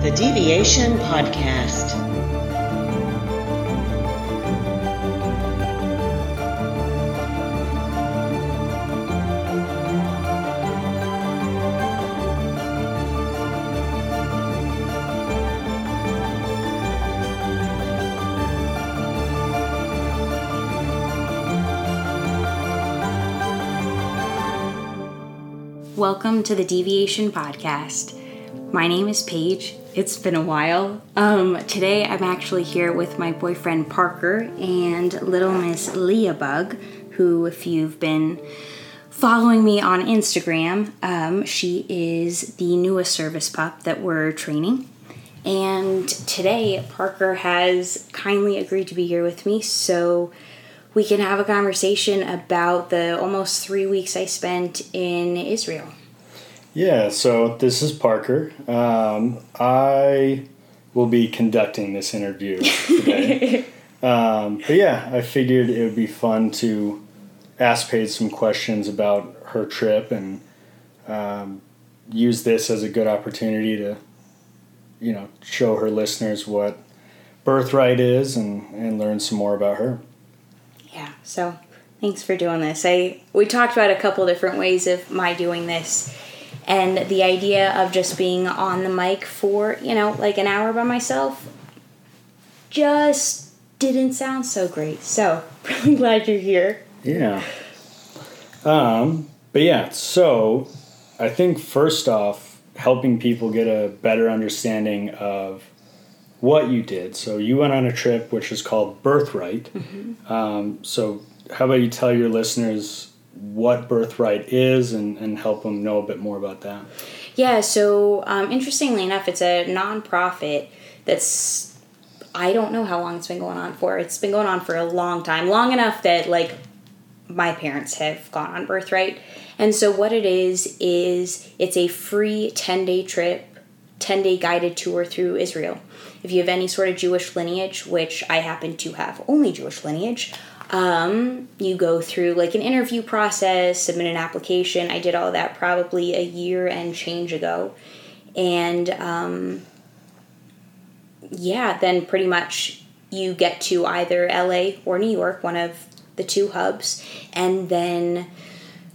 The Deviation Podcast. Welcome to the Deviation Podcast. My name is Paige. It's been a while. Um, today I'm actually here with my boyfriend Parker and little Miss Leah Bug, who, if you've been following me on Instagram, um, she is the newest service pup that we're training. And today Parker has kindly agreed to be here with me so we can have a conversation about the almost three weeks I spent in Israel. Yeah, so this is Parker. Um, I will be conducting this interview today. um, but yeah, I figured it would be fun to ask Paige some questions about her trip and um, use this as a good opportunity to, you know, show her listeners what birthright is and, and learn some more about her. Yeah, so thanks for doing this. I we talked about a couple different ways of my doing this and the idea of just being on the mic for, you know, like an hour by myself just didn't sound so great. So, really glad you're here. Yeah. Um, but yeah, so I think first off, helping people get a better understanding of what you did. So you went on a trip which is called Birthright. Mm-hmm. Um, so how about you tell your listeners what Birthright is and, and help them know a bit more about that? Yeah, so um, interestingly enough, it's a nonprofit that's, I don't know how long it's been going on for. It's been going on for a long time, long enough that like my parents have gone on Birthright. And so what it is, is it's a free 10 day trip 10 day guided tour through Israel. If you have any sort of Jewish lineage, which I happen to have only Jewish lineage, um, you go through like an interview process, submit an application. I did all that probably a year and change ago. And um, yeah, then pretty much you get to either LA or New York, one of the two hubs, and then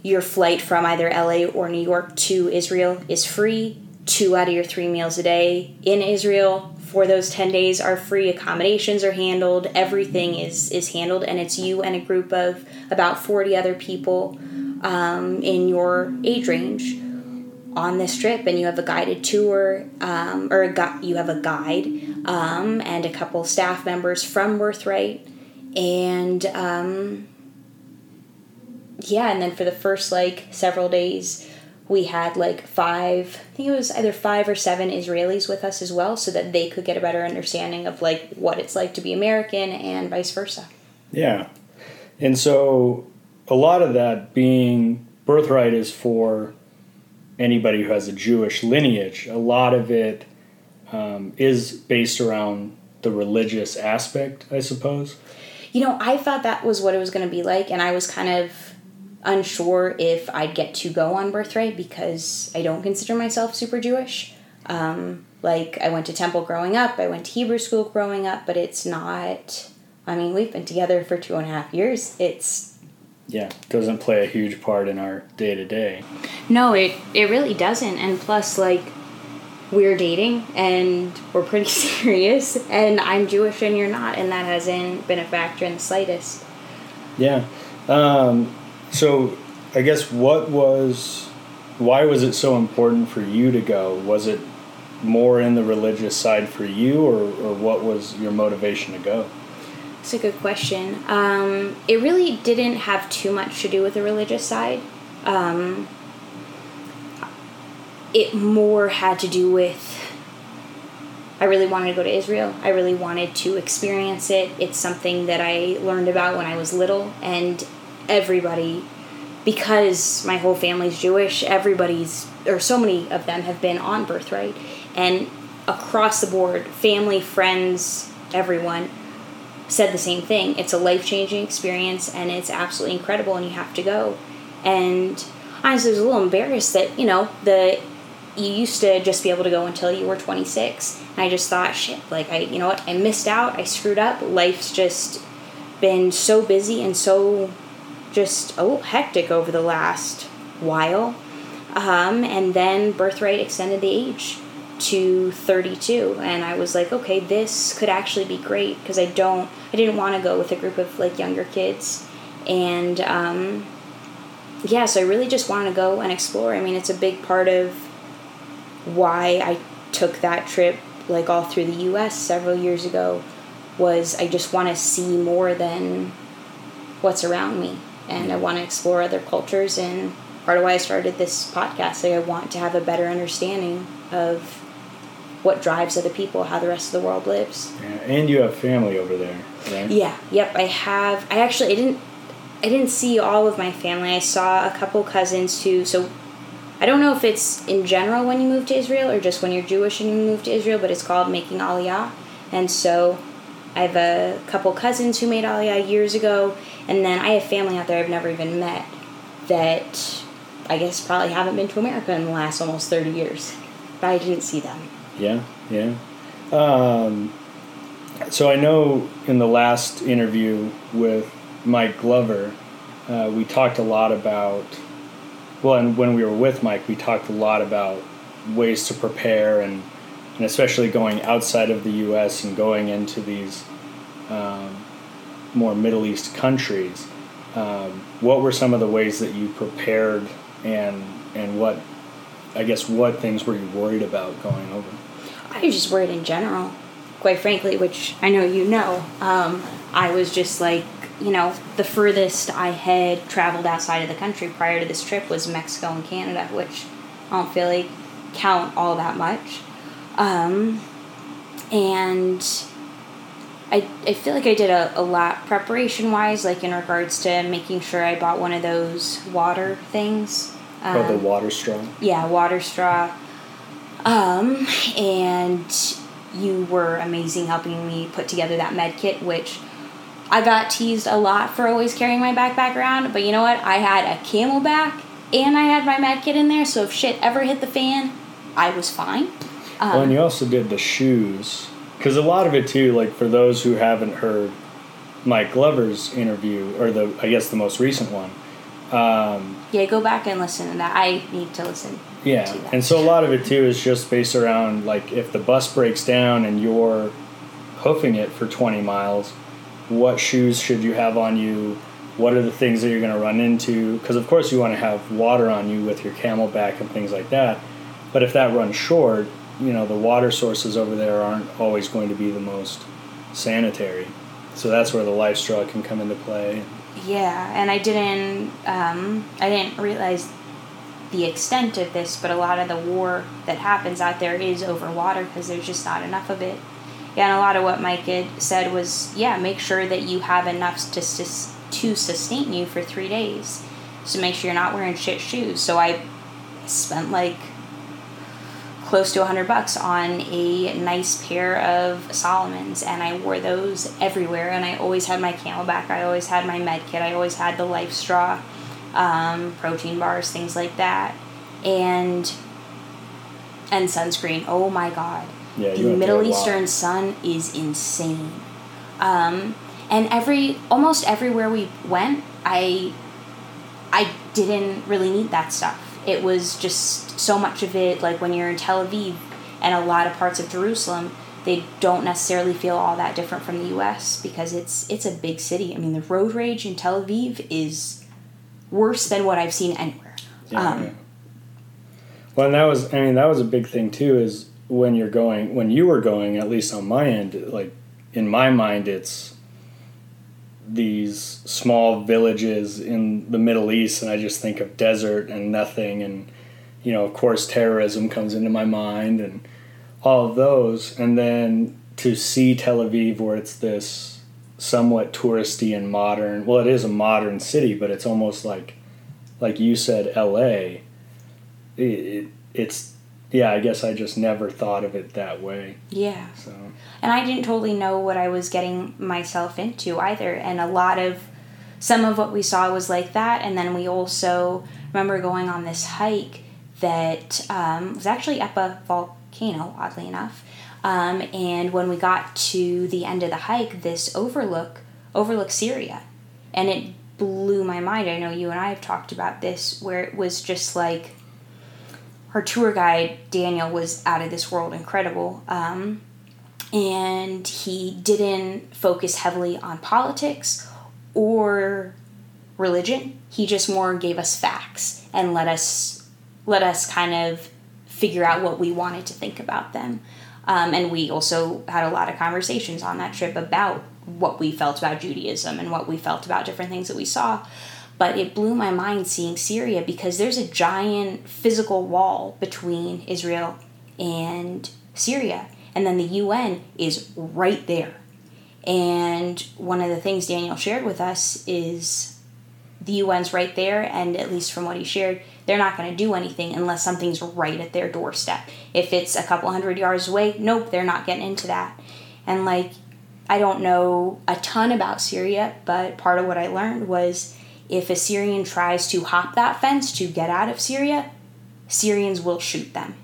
your flight from either LA or New York to Israel is free two out of your three meals a day in Israel for those 10 days are free accommodations are handled everything is is handled and it's you and a group of about 40 other people um, in your age range on this trip and you have a guided tour um, or a gu- you have a guide um, and a couple staff members from birthright and um, yeah and then for the first like several days we had like five i think it was either five or seven israelis with us as well so that they could get a better understanding of like what it's like to be american and vice versa. Yeah. And so a lot of that being birthright is for anybody who has a jewish lineage. A lot of it um, is based around the religious aspect i suppose. You know i thought that was what it was going to be like and i was kind of unsure if I'd get to go on birthright because I don't consider myself super Jewish. Um, like I went to temple growing up, I went to Hebrew school growing up, but it's not. I mean, we've been together for two and a half years. It's yeah, doesn't play a huge part in our day to day. No, it it really doesn't. And plus, like we're dating and we're pretty serious, and I'm Jewish and you're not, and that hasn't been a factor in the slightest. Yeah. Um, so, I guess what was, why was it so important for you to go? Was it more in the religious side for you, or, or what was your motivation to go? It's a good question. Um, it really didn't have too much to do with the religious side. Um, it more had to do with I really wanted to go to Israel. I really wanted to experience it. It's something that I learned about when I was little, and everybody because my whole family's Jewish, everybody's or so many of them have been on birthright and across the board, family, friends, everyone said the same thing. It's a life-changing experience and it's absolutely incredible and you have to go. And honestly, I was a little embarrassed that, you know, the you used to just be able to go until you were 26 and i just thought shit like i you know what i missed out i screwed up life's just been so busy and so just a little hectic over the last while. Um, and then birthright extended the age to 32 and i was like okay this could actually be great because i don't i didn't want to go with a group of like younger kids. And um, yeah so i really just want to go and explore. I mean it's a big part of why i took that trip like all through the us several years ago was i just want to see more than what's around me and i want to explore other cultures and part of why i started this podcast like i want to have a better understanding of what drives other people, how the rest of the world lives. Yeah, and you have family over there, right? Yeah. Yep. I have. I actually I didn't. I didn't see all of my family. I saw a couple cousins who. So, I don't know if it's in general when you move to Israel or just when you're Jewish and you move to Israel, but it's called making Aliyah. And so, I have a couple cousins who made Aliyah years ago, and then I have family out there I've never even met that I guess probably haven't been to America in the last almost thirty years, but I didn't see them. Yeah, yeah. Um, so I know in the last interview with Mike Glover, uh, we talked a lot about. Well, and when we were with Mike, we talked a lot about ways to prepare and and especially going outside of the U.S. and going into these um, more Middle East countries. Um, what were some of the ways that you prepared, and and what, I guess, what things were you worried about going over? I was just worried in general, quite frankly, which I know you know. Um, I was just like, you know, the furthest I had traveled outside of the country prior to this trip was Mexico and Canada, which I don't like count all that much. Um, and I, I feel like I did a, a lot preparation wise, like in regards to making sure I bought one of those water things. Um, oh, the water straw? Yeah, water straw. Um, and you were amazing helping me put together that med kit, which I got teased a lot for always carrying my backpack around. But you know what? I had a CamelBak and I had my med kit in there, so if shit ever hit the fan, I was fine. Um, well, and you also did the shoes. Because a lot of it, too, like for those who haven't heard Mike Glover's interview, or the, I guess the most recent one. Um, yeah, go back and listen to that. I need to listen yeah, and so a lot of it too is just based around like if the bus breaks down and you're hoofing it for 20 miles, what shoes should you have on you? What are the things that you're going to run into? Because of course you want to have water on you with your CamelBak and things like that. But if that runs short, you know the water sources over there aren't always going to be the most sanitary. So that's where the LifeStraw can come into play. Yeah, and I didn't um, I didn't realize the extent of this, but a lot of the war that happens out there is over water because there's just not enough of it. Yeah, and a lot of what Mike said was, yeah, make sure that you have enough to to sustain you for three days. So make sure you're not wearing shit shoes. So I spent like close to a hundred bucks on a nice pair of Salomons, and I wore those everywhere. And I always had my CamelBak. I always had my med kit. I always had the LifeStraw um, protein bars, things like that, and and sunscreen. Oh my god, yeah, the Middle Eastern sun is insane. Um, and every almost everywhere we went, I I didn't really need that stuff. It was just so much of it. Like when you're in Tel Aviv and a lot of parts of Jerusalem, they don't necessarily feel all that different from the U.S. because it's it's a big city. I mean, the road rage in Tel Aviv is worse than what I've seen anywhere. Yeah, um, yeah. Well, and that was I mean that was a big thing too. Is when you're going when you were going at least on my end like in my mind it's these small villages in the Middle East and I just think of desert and nothing and you know of course terrorism comes into my mind and all of those and then to see Tel Aviv where it's this somewhat touristy and modern. Well, it is a modern city, but it's almost like, like you said, L.A. It, it, it's yeah. I guess I just never thought of it that way. Yeah. So. And I didn't totally know what I was getting myself into either, and a lot of some of what we saw was like that, and then we also remember going on this hike that um, was actually up a volcano, oddly enough. Um, and when we got to the end of the hike, this overlook overlooked Syria, and it blew my mind. I know you and I have talked about this, where it was just like our tour guide Daniel was out of this world, incredible. Um, and he didn't focus heavily on politics or religion. He just more gave us facts and let us let us kind of figure out what we wanted to think about them. Um, and we also had a lot of conversations on that trip about what we felt about Judaism and what we felt about different things that we saw. But it blew my mind seeing Syria because there's a giant physical wall between Israel and Syria. And then the UN is right there. And one of the things Daniel shared with us is the UN's right there, and at least from what he shared, they're not going to do anything unless something's right at their doorstep. If it's a couple hundred yards away, nope, they're not getting into that. And like, I don't know a ton about Syria, but part of what I learned was if a Syrian tries to hop that fence to get out of Syria, Syrians will shoot them.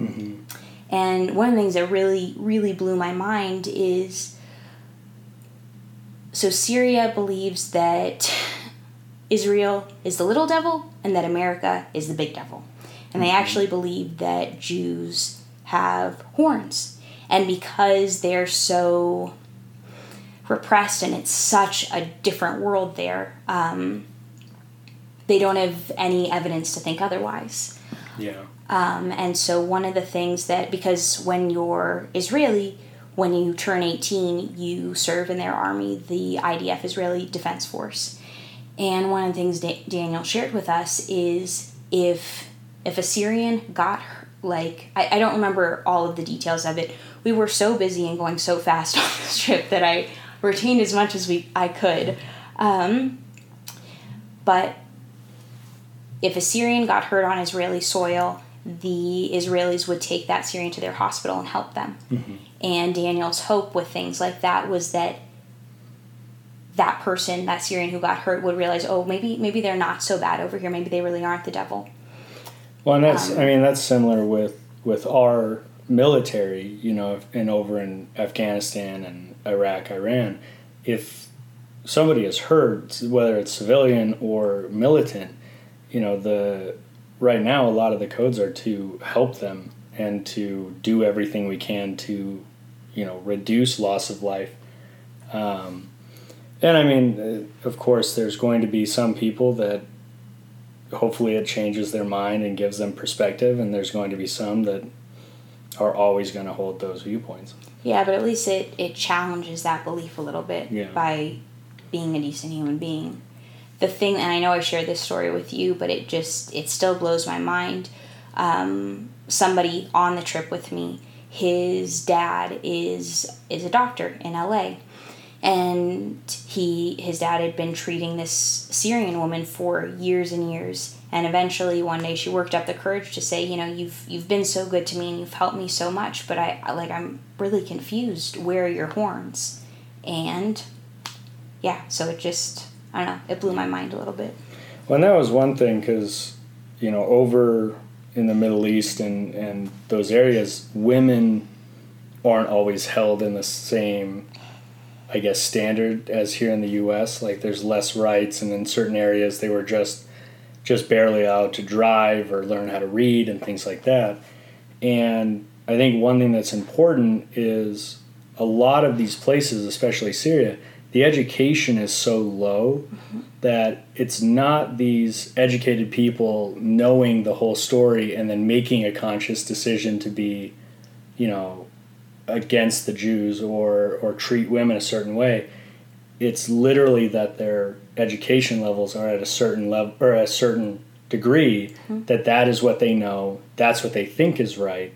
Mm-hmm. And one of the things that really, really blew my mind is so Syria believes that Israel is the little devil and that America is the big devil. And they mm-hmm. actually believe that Jews have horns. And because they're so repressed and it's such a different world there, um, they don't have any evidence to think otherwise. Yeah. Um, and so, one of the things that, because when you're Israeli, when you turn 18, you serve in their army, the IDF, Israeli Defense Force. And one of the things da- Daniel shared with us is if if a Syrian got like I, I don't remember all of the details of it. We were so busy and going so fast on this trip that I retained as much as we I could. Um, but if a Syrian got hurt on Israeli soil, the Israelis would take that Syrian to their hospital and help them. Mm-hmm. And Daniel's hope with things like that was that that person, that Syrian who got hurt, would realize, oh, maybe maybe they're not so bad over here. Maybe they really aren't the devil. Well, and that's um, I mean that's similar with with our military, you know, and over in Afghanistan and Iraq, Iran, if somebody is hurt, whether it's civilian or militant, you know, the right now a lot of the codes are to help them and to do everything we can to, you know, reduce loss of life. Um, and I mean, of course, there's going to be some people that hopefully it changes their mind and gives them perspective, and there's going to be some that are always going to hold those viewpoints. Yeah, but at least it, it challenges that belief a little bit yeah. by being a decent human being. The thing, and I know I shared this story with you, but it just, it still blows my mind. Um, somebody on the trip with me, his dad is is a doctor in LA and he his dad had been treating this Syrian woman for years and years and eventually one day she worked up the courage to say you know you've you've been so good to me and you've helped me so much but I like I'm really confused. Where are your horns? And yeah so it just I don't know it blew my mind a little bit. Well and that was one thing because you know over in the Middle East and and those areas women aren't always held in the same I guess standard as here in the U.S. Like there's less rights, and in certain areas they were just just barely out to drive or learn how to read and things like that. And I think one thing that's important is a lot of these places, especially Syria, the education is so low mm-hmm. that it's not these educated people knowing the whole story and then making a conscious decision to be, you know, against the Jews or or treat women a certain way. It's literally that their education levels are at a certain level or a certain degree mm-hmm. that that is what they know. That's what they think is right,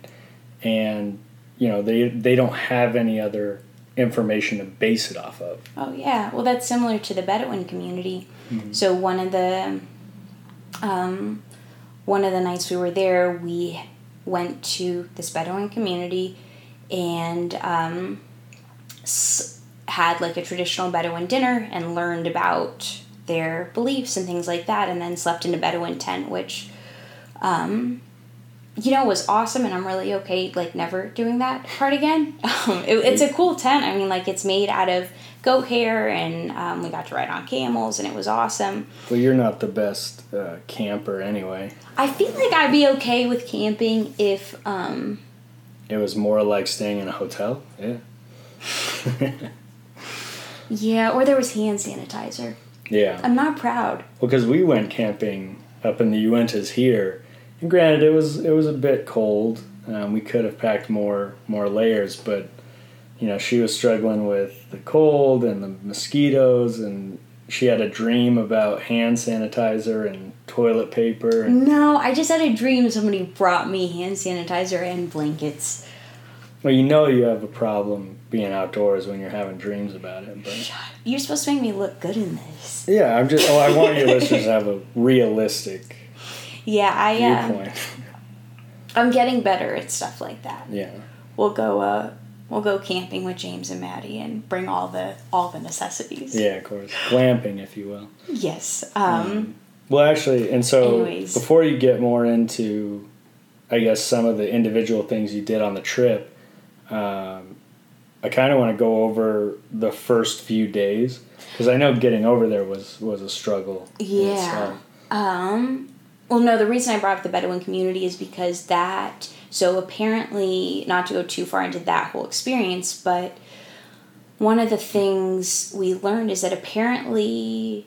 and you know they they don't have any other information to base it off of. Oh yeah, well that's similar to the Bedouin community. Mm-hmm. So one of the um, one of the nights we were there, we went to this Bedouin community and um, s- had like a traditional Bedouin dinner and learned about their beliefs and things like that, and then slept in a Bedouin tent, which Um, you know, was awesome, and I'm really okay, like, never doing that part again. Um, it, it's a cool tent. I mean, like, it's made out of goat hair, and um, we got to ride on camels, and it was awesome. Well, you're not the best uh, camper anyway. I feel like I'd be okay with camping if, um, It was more like staying in a hotel. Yeah. yeah, or there was hand sanitizer. yeah. I'm not proud. Well, because we went camping up in the Uintas here, and granted, it was it was a bit cold. Um, we could have packed more more layers, but you know, she was struggling with the cold and the mosquitoes, and she had a dream about hand sanitizer and toilet paper. And, No, I just had a dream somebody brought me hand sanitizer and blankets. well, you know, you have a problem being outdoors when you're having dreams about it. But You're supposed to make me look good in this. yeah, I'm just. Oh, I want your listeners to have a realistic Yeah, I uh, viewpoint. I'm getting better at stuff like that. Yeah. We'll go uh we'll go camping with James and Maddie and bring all the all the necessities. Yeah, of course. Glamping, if you will. Yes. Um Well, actually, and so Anyways. before you get more into, I guess, some of the individual things you did on the trip, um, I kind of want to go over the first few days because I know getting over there was was a struggle. Yeah. Um, well, no, the reason I brought up the Bedouin community is because that, so apparently, not to go too far into that whole experience, but one of the things we learned is that apparently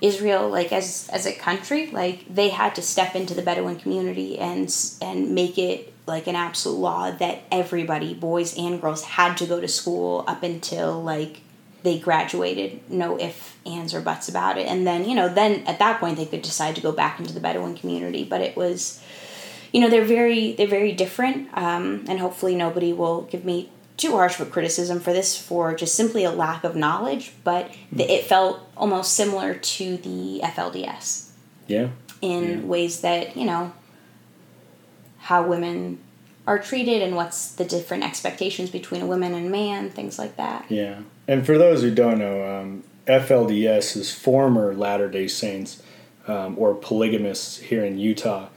Israel, like as as a country, like they had to step into the Bedouin community and and make it like an absolute law that everybody, boys and girls, had to go to school up until like they graduated, no if, ands, or buts about it. And then, you know, then at that point they could decide to go back into the Bedouin community. But it was, you know, they're very they're very different. Um, and hopefully nobody will give me too harsh of a criticism for this for just simply a lack of knowledge. But the, it felt almost similar to the FLDS Yeah. in Yeah. ways that you know how women are treated and what's the different expectations between a woman and man, things like that. Yeah. And for those who don't know, um, FLDS is former Latter day Saints um, or polygamists here in Utah.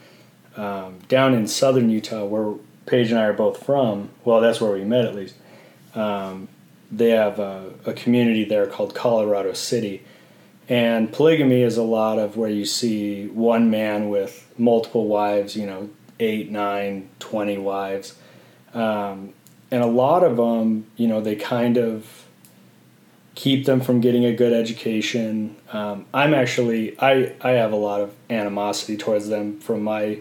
Um, down in southern Utah, where Paige and I are both from, well, that's where we met at least. Um, they have a, a community there called Colorado City. And polygamy is a lot of where you see one man with multiple wives, you know, eight, nine, twenty wives. Um, and a lot of them, you know, they kind of keep them from getting a good education. Um, I'm actually, I, I have a lot of animosity towards them from my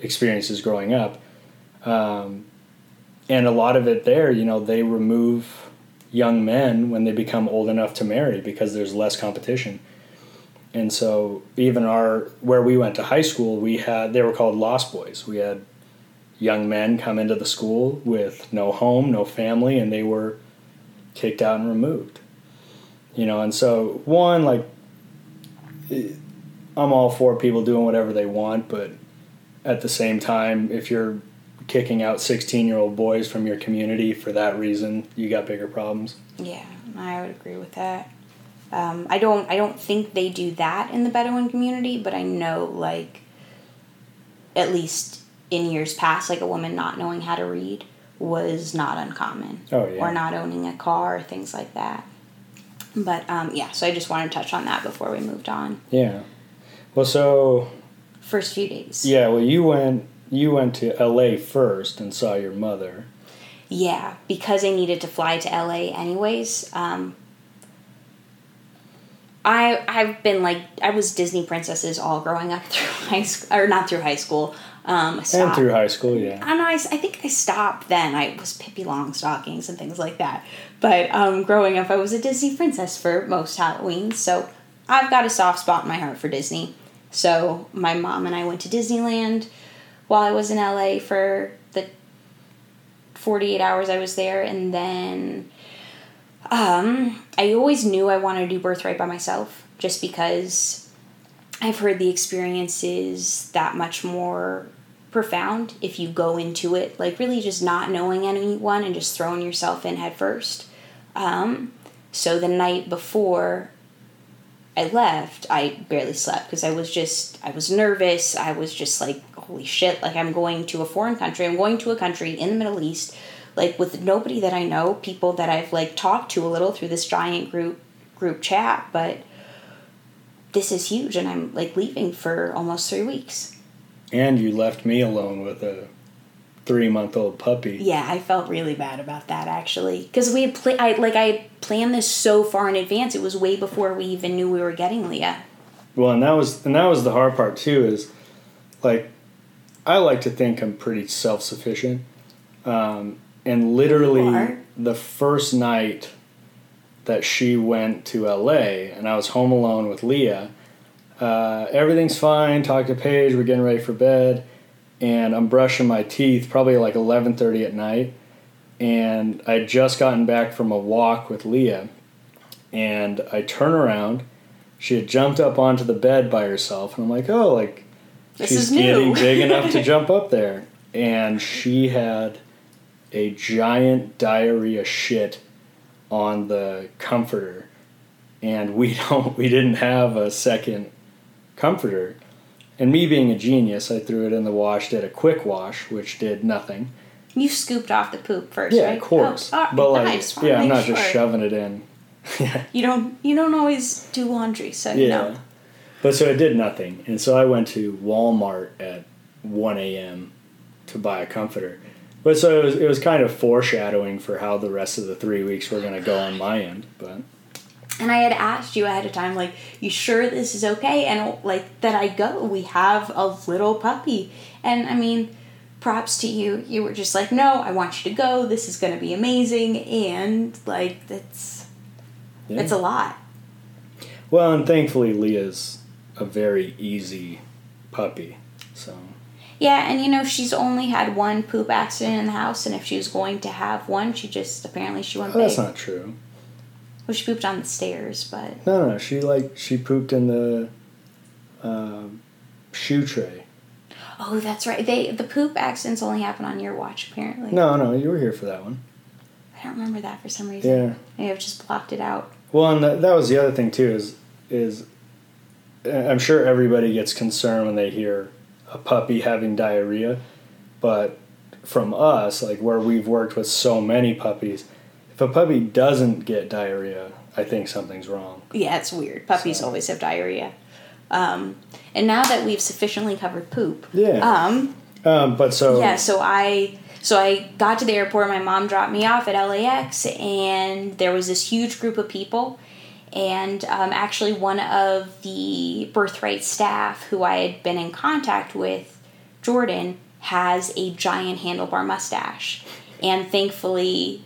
experiences growing up. Um, and a lot of it there, you know, they remove young men when they become old enough to marry because there's less competition. And so even our where we went to high school, we had they were called lost boys. We had young men come into the school with no home, no family, and they were kicked out and removed. You know, and so one like I'm all for people doing whatever they want, but at the same time, if you're kicking out 16 year old boys from your community for that reason, you got bigger problems. Yeah, I would agree with that. Um, I don't I don't think they do that in the Bedouin community, but I know like at least in years past, like a woman not knowing how to read was not uncommon. Oh, yeah. Or not owning a car, things like that. But um, yeah, so I just wanted to touch on that before we moved on. Yeah. Well, so First few days. yeah, well, you went you went to L.A. first and saw your mother. Yeah, because I needed to fly to LA anyways. Um, I I've been like I was Disney princesses all growing up through high school or not through high school. Um, And through high school, yeah. And I don't know. I, s- I think I stopped then. I was Pippi Longstockings and things like that. But um, growing up, I was a Disney princess for most Halloweens. So I've got a soft spot in my heart for Disney. So my mom and I went to Disneyland while I was in LA for the 48 hours I was there. And then um, I always knew I wanted to do Birthright by myself just because I've heard the experience is that much more profound if you go into it like really just not knowing anyone and just throwing yourself in head first. Um, so the night before I left, I barely slept because I was just I was nervous. I was just like holy shit, like I'm going to a foreign country. I'm going to a country in the Middle East, like with nobody that I know, people that I've like talked to a little through this giant group group chat, but this is huge and I'm like leaving for almost three weeks. And you left me alone with a three month old puppy. Yeah, I felt really bad about that actually, because we had pla- I like I had planned this so far in advance. It was way before we even knew we were getting Leah. Well, and that was and that was the hard part too. Is like I like to think I'm pretty self sufficient, um, and literally the first night that she went to LA and I was home alone with Leah. Uh, everything's fine. Talk to Paige. We're getting ready for bed, and I'm brushing my teeth. Probably like 11:30 at night, and I just gotten back from a walk with Leah, and I turn around. She had jumped up onto the bed by herself, and I'm like, "Oh, like This she's getting big enough to jump up there." And she had a giant diarrhea shit on the comforter, and we don't we didn't have a second comforter. And me being a genius, I threw it in the wash, did a quick wash, which did nothing. You scooped off the poop first, Yeah, right? of course. Oh, oh, but like, nice. yeah i'm not just shoving it in. You don't. You don't always do laundry, so Yeah. know. But so it did nothing. And so I went to Walmart at 1 a.m. to buy a comforter. But so it was, it was kind of foreshadowing for how the rest of the three weeks were going to go on my end. But And I had asked you ahead of time, like, you sure this is okay? And like that I go. We have a little puppy, and I mean, props to you. You were just like, no, I want you to go. This is going to be amazing, and like that's yeah. it's a lot. well, and thankfully Leah's a very easy puppy. So Yeah, and you know she's only had one poop accident in the house, and if she was going to have one, she just apparently she went oh, that's not true. Well, she pooped on the stairs, but No, no, no. She like she pooped in the um, shoe tray. oh, that's right. They the poop accidents only happen on your watch, apparently. No, no, you were here for that one. I don't remember that for some reason. Yeah. Maybe I've just blocked it out. Well, and that, that was the other thing too. Is is uh, I'm sure everybody gets concerned when they hear a puppy having diarrhea, but from us, like where we've worked with so many puppies, if a puppy doesn't get diarrhea, I think something's wrong. Yeah, it's weird. Puppies So- always have diarrhea. Um, and now that we've sufficiently covered poop, Yeah. um, Um, but so yeah. So I so I got to the airport. My mom dropped me off at LAX, and there was this huge group of people. And um, actually, one of the birthright staff who I had been in contact with, Jordan, has a giant handlebar mustache. And thankfully,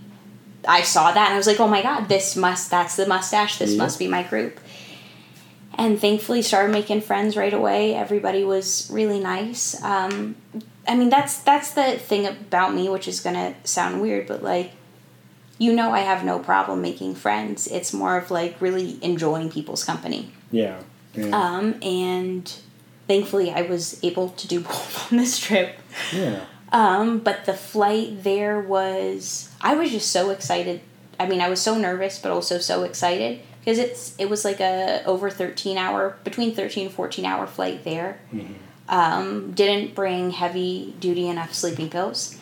I saw that and I was like, oh my god, this must, that's the mustache, this must be my group. And thankfully, started making friends right away. Everybody was really nice. Um, I mean, that's that's the thing about me, which is gonna sound weird, but like, you know, I have no problem making friends. It's more of like really enjoying people's company. yeah, yeah, Um, and thankfully, I was able to do both on this trip. yeah. Um, but the flight there was I was just so excited. I mean, I was so nervous but also so excited because it's it was like a over 13 hour between 13 and 14 hour flight there. Um, didn't bring heavy duty enough sleeping pills.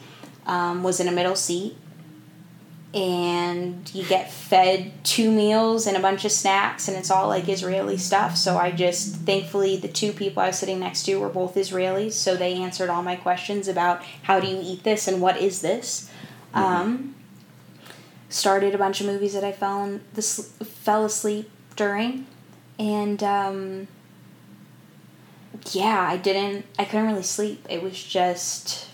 Um, was in a middle seat. And you get fed two meals and a bunch of snacks, and it's all like Israeli stuff. So I just, thankfully, the two people I was sitting next to were both Israelis, so they answered all my questions about how do you eat this and what is this. Um, started a bunch of movies that I fell in, this fell asleep during, and um, yeah, I didn't. I couldn't really sleep. It was just,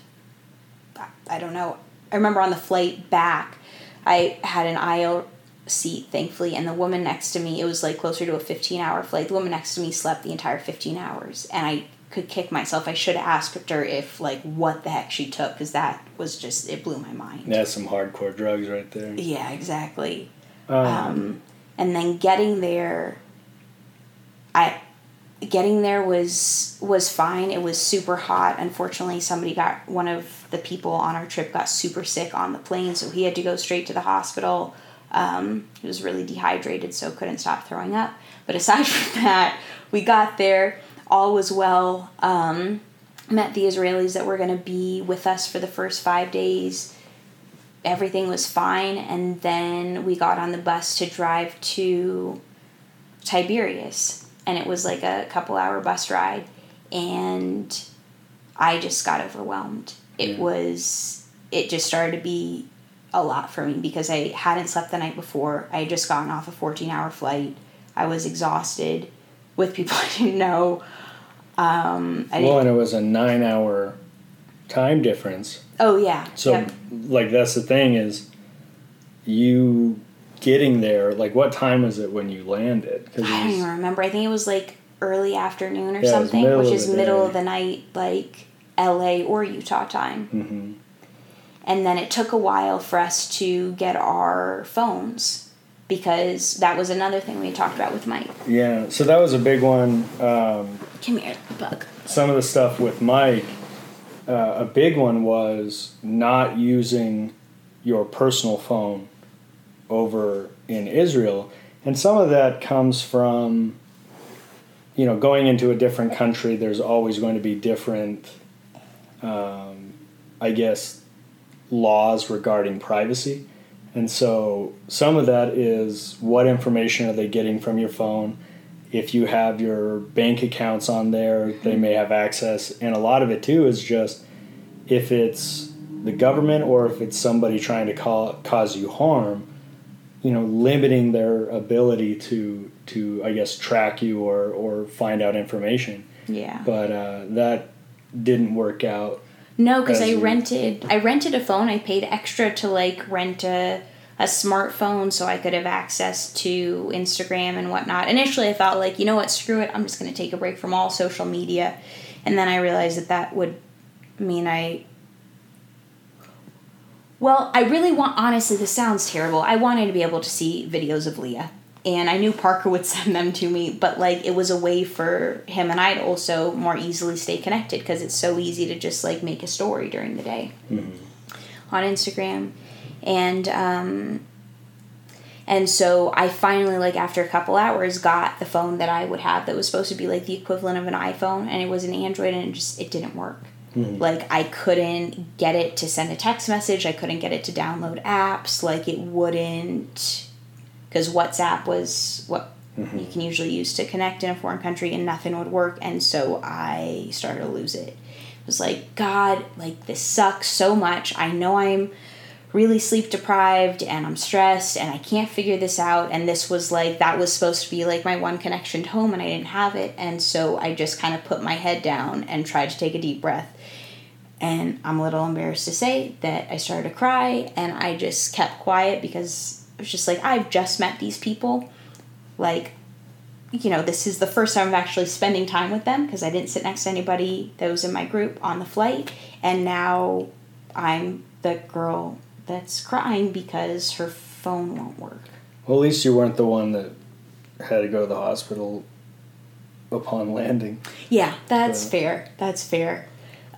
I don't know. I remember on the flight back, I had an aisle seat, thankfully, and the woman next to me. It was like closer to a fifteen hour flight. The woman next to me slept the entire fifteen hours, and I could kick myself. I should have asked her if like what the heck she took because that was just it blew my mind. That's some hardcore drugs right there. Yeah, exactly. Um, Um, and then getting there, I getting there was was fine. It was super hot. Unfortunately, somebody got one of the people on our trip got super sick on the plane, so he had to go straight to the hospital. Um, he was really dehydrated, so couldn't stop throwing up. But aside from that, we got there. All was well. Um, met the Israelis that were going to be with us for the first five days. Everything was fine, and then we got on the bus to drive to Tiberias, and it was like a couple hour bus ride, and I just got overwhelmed. It Yeah. was, it just started to be a lot for me because I hadn't slept the night before. I had just gotten off a 14 hour flight. I was exhausted with people I didn't know. Um, I Well, didn't, and it was a nine-hour time difference. oh, yeah. So, yep. like, that's the thing is, you getting there. Like, what time was it when you landed? Because I don't even remember. I think it was like early afternoon or Yeah, something, which is middle day. of the night, like LA or Utah time. hmm And then it took a while for us to get our phones because that was another thing we talked about with Mike. yeah. So that was a big one. Um, Come here, bug. some of the stuff with Mike, uh, a big one was not using your personal phone over in Israel. And some of that comes from, you know, going into a different country, there's always going to be different, um, I guess, laws regarding privacy. And so some of that is what information are they getting from your phone? If you have your bank accounts on there, they may have access. And a lot of it too is just if it's the government or if it's somebody trying to call, cause you harm, you know, limiting their ability to to I guess track you or or find out information. Yeah. But uh, that didn't work out. No, because I rented I rented a phone. I paid extra to like rent a a smartphone so I could have access to Instagram and whatnot. Initially, I thought like, you know what, screw it. I'm just gonna take a break from all social media, and then I realized that that would mean I. Well, I really want. Honestly, this sounds terrible. I wanted to be able to see videos of Leah. And I knew Parker would send them to me, but like it was a way for him and I to also more easily stay connected because it's so easy to just like make a story during the day on Instagram, and um, and so I finally like after a couple hours got the phone that I would have that was supposed to be like the equivalent of an iPhone, and it was an Android, and it just it didn't work. Mm. Like I couldn't get it to send a text message. I couldn't get it to download apps. Like it wouldn't, because WhatsApp was what mm-hmm. you can usually use to connect in a foreign country, and nothing would work. And so I started to lose it. It was like God, like this sucks so much. I know I'm really sleep deprived and I'm stressed and I can't figure this out. And this was like, that was supposed to be like my one connection to home and I didn't have it. And so I just kind of put my head down and tried to take a deep breath. And I'm a little embarrassed to say that I started to cry and I just kept quiet because it was just like, I've just met these people. Like, you know, this is the first time I'm actually spending time with them because I didn't sit next to anybody that was in my group on the flight. And now I'm the girl that's crying because her phone won't work. Well, at least you weren't the one that had to go to the hospital upon landing. Yeah, that's Right. fair. That's fair.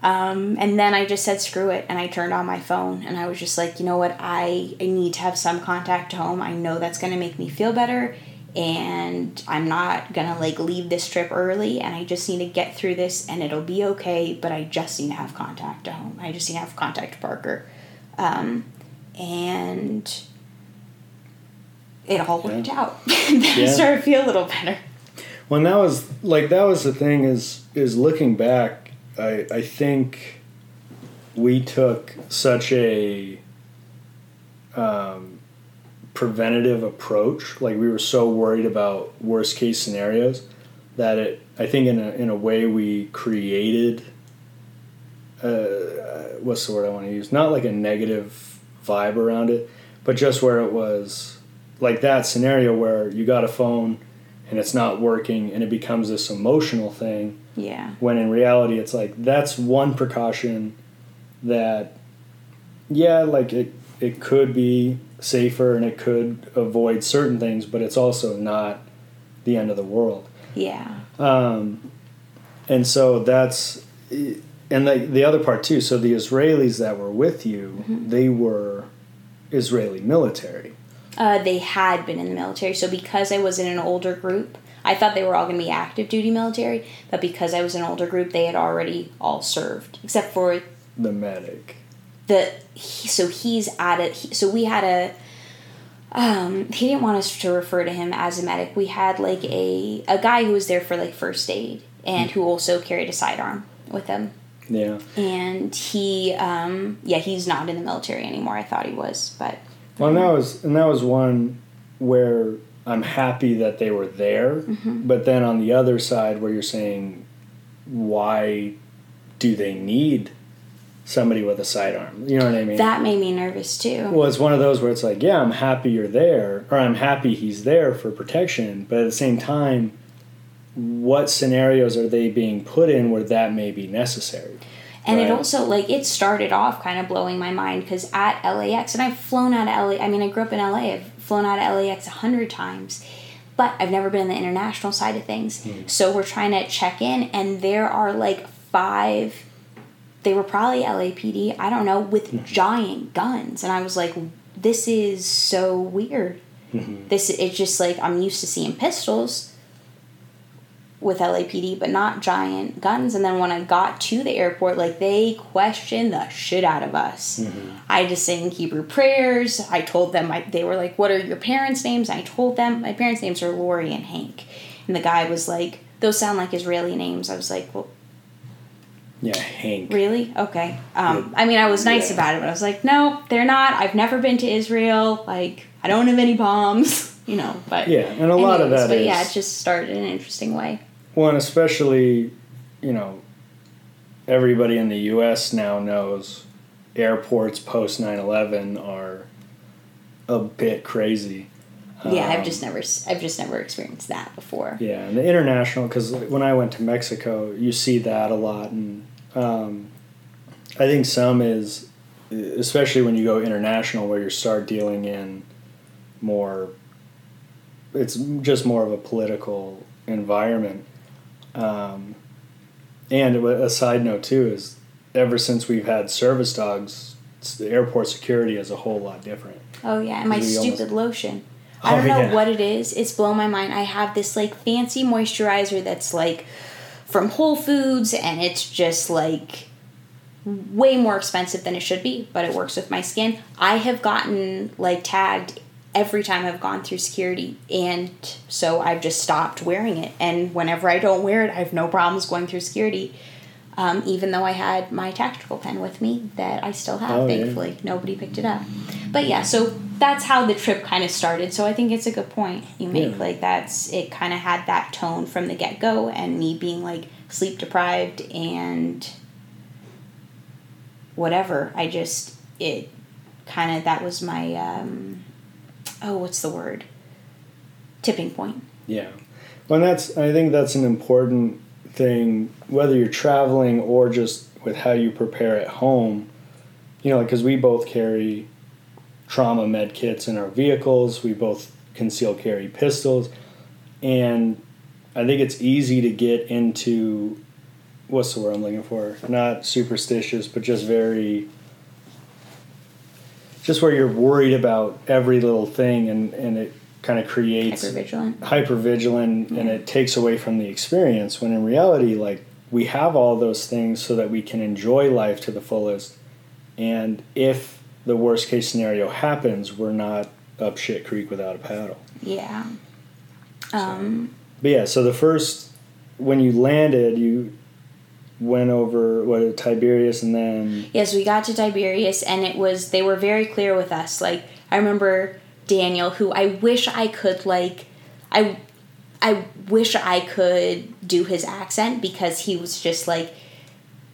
Um, and then I just said screw it and I turned on my phone and I was just like, you know what, I, I need to have some contact home. I know that's gonna make me feel better and I'm not gonna like leave this trip early and I just need to get through this and it'll be okay, but I just need to have contact to home. I just need to have contact to Parker. Um, and it all worked out. then I started to feel a little better. Well, that was like that was the thing is is looking back. I I think we took such a um, preventative approach. Like we were so worried about worst case scenarios that it. I think in a in a way we created. Uh, what's the word I want to use? Not like a negative vibe around it, but just where it was like that scenario where you got a phone and it's not working and it becomes this emotional thing Yeah. when in reality it's like that's one precaution that yeah like it it could be safer and it could avoid certain things but it's also not the end of the world Yeah. um, and so that's and the, the other part too so the israelis that were with you they were israeli military Uh, they had been in the military, so because I was in an older group, I thought they were all going to be active duty military, but because I was an older group, they had already all served, except for The medic. the. He, so he's at it. He, so we had a. Um, he didn't want us to refer to him as a medic. We had like a a guy who was there for like first aid and who also carried a sidearm with him. Yeah. And he, um, yeah, he's not in the military anymore. I thought he was, but Well, and that was and that was one where I'm happy that they were there, mm-hmm. but then on the other side, where you're saying, why do they need somebody with a sidearm? You know what I mean? that made me nervous too. well, it's one of those where it's like, yeah, I'm happy you're there, or I'm happy he's there for protection, but at the same time, what scenarios are they being put in where that may be necessary? And it also like it started off kind of blowing my mind because at LAX, and I've flown out of LA. I mean, I grew up in LA. I've flown out of LAX a hundred times, but I've never been in the international side of things. Hmm. So we're trying to check in, and there are like five. They were probably LAPD. I don't know with hmm. giant guns, and I was like, "This is so weird." Mm-hmm. This it's just like I'm used to seeing pistols with LAPD, but not giant guns. And then when I got to the airport, like they questioned the shit out of us. I just sang Hebrew prayers. I told them, I, they were like, What are your parents' names? I told them, My parents' names are Lori and Hank. And the guy was like, Those sound like Israeli names. I was like, Well, Yeah, Hank. really? Okay. Um, I mean, I was nice Yeah. about it, but I was like, No, they're not. I've never been to Israel. Like, I don't have any bombs, you know, but. Yeah, and a lot of Anyways, that But is yeah, it just started in an interesting way. Well, and especially, you know, everybody in the U.S. now knows airports post 9/11 are a bit crazy. Yeah, I've Um, just never, I've just never experienced that before. Yeah, and the international because when I went to Mexico, you see that a lot, and um, I think some is, especially when you go international, where you start dealing in more. It's just more of a political environment, um, and a side note too is, ever since we've had service dogs, the airport security is a whole lot different. Oh yeah, and my stupid almost- lotion. I Oh, don't know yeah. what it is. It's blown my mind. I have this like fancy moisturizer that's like from Whole Foods, and it's just like way more expensive than it should be, but it works with my skin. I have gotten like tagged every time I've gone through security, and so I've just stopped wearing it. And whenever I don't wear it, I have no problems going through security. Um, even though I had my tactical pen with me that I still have, Oh, yeah. thankfully. Nobody picked it up. But yeah, so that's how the trip kind of started. So I think it's a good point you make. Yeah. Like, that's it kind of had that tone from the get go, and me being like sleep deprived and whatever. I just, it kind of, that was my, um, oh, what's the word? Tipping point. Yeah. Well, that's I think that's an important thing, whether you're traveling or just with how you prepare at home. You know, because we both carry trauma med kits in our vehicles. We both conceal carry pistols, and I think it's easy to get into what's the word I'm looking for? Not superstitious, but just very. Just where you're worried about every little thing, and, and it kind of creates Hyper vigilant. hyper vigilant and it takes away from the experience when in reality like we have all those things so that we can enjoy life to the fullest and if the worst case scenario happens we're not up shit creek without a paddle Yeah. Um, but yeah so the first when you landed you went over what tiberias and then Yes, we got to Tiberias, and it was they were very clear with us. Like I remember Daniel, who I wish I could like, I, I wish I could do his accent because he was just like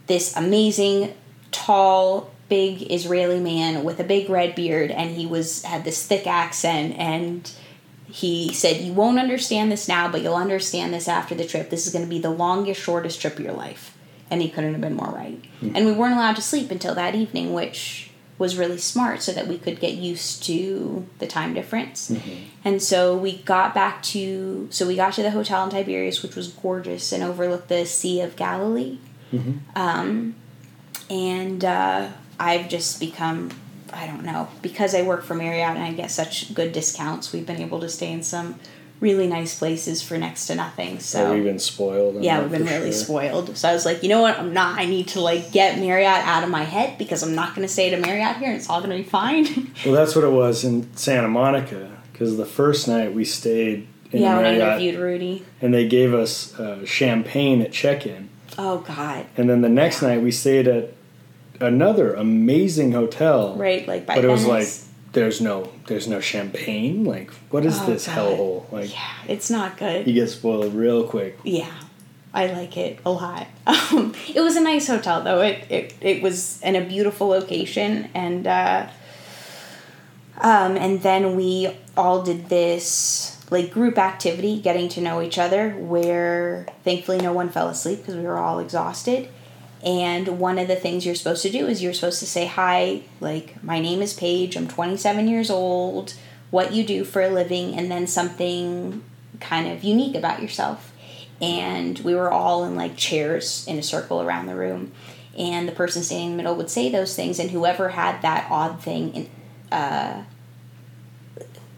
this amazing, tall, big Israeli man with a big red beard, and he was had this thick accent and. He said, You won't understand this now, but you'll understand this after the trip. This is going to be the longest, shortest trip of your life. And he couldn't have been more right. And we weren't allowed to sleep until that evening, which was really smart so that we could get used to the time difference. And so we got back to so we got to the hotel in Tiberias, which was gorgeous and overlooked the Sea of Galilee. Um, and uh, I've just become I don't know because I work for Marriott and I get such good discounts. We've been able to stay in some really nice places for next to nothing. So we've been spoiled. yeah, we've been really sure. spoiled. So I was like, you know what? I'm not. I need to like get Marriott out of my head because I'm not going to stay at a Marriott here. and It's all going to be fine. Well, that's what it was in Santa Monica because the first night we stayed in yeah, a when I interviewed Rudy. and they gave us uh, champagne at check-in, Oh God, and then the next night we stayed at another amazing hotel. right? Like by But it was like there's no there's no champagne. Like what is Oh, this hellhole? Like yeah, it's not good. you get spoiled real quick. Yeah, I like it a lot. Um, it was a nice hotel though. It it, it was in a beautiful location and uh, um, and then we all did this like group activity, getting to know each other. Where thankfully no one fell asleep because we were all exhausted. And one of the things you're supposed to do is you're supposed to say hi, like my name is Paige. I'm 27 years old. What you do for a living, and then something kind of unique about yourself and we were all in like chairs in a circle around the room and the person standing in the middle would say those things and whoever had that odd thing in uh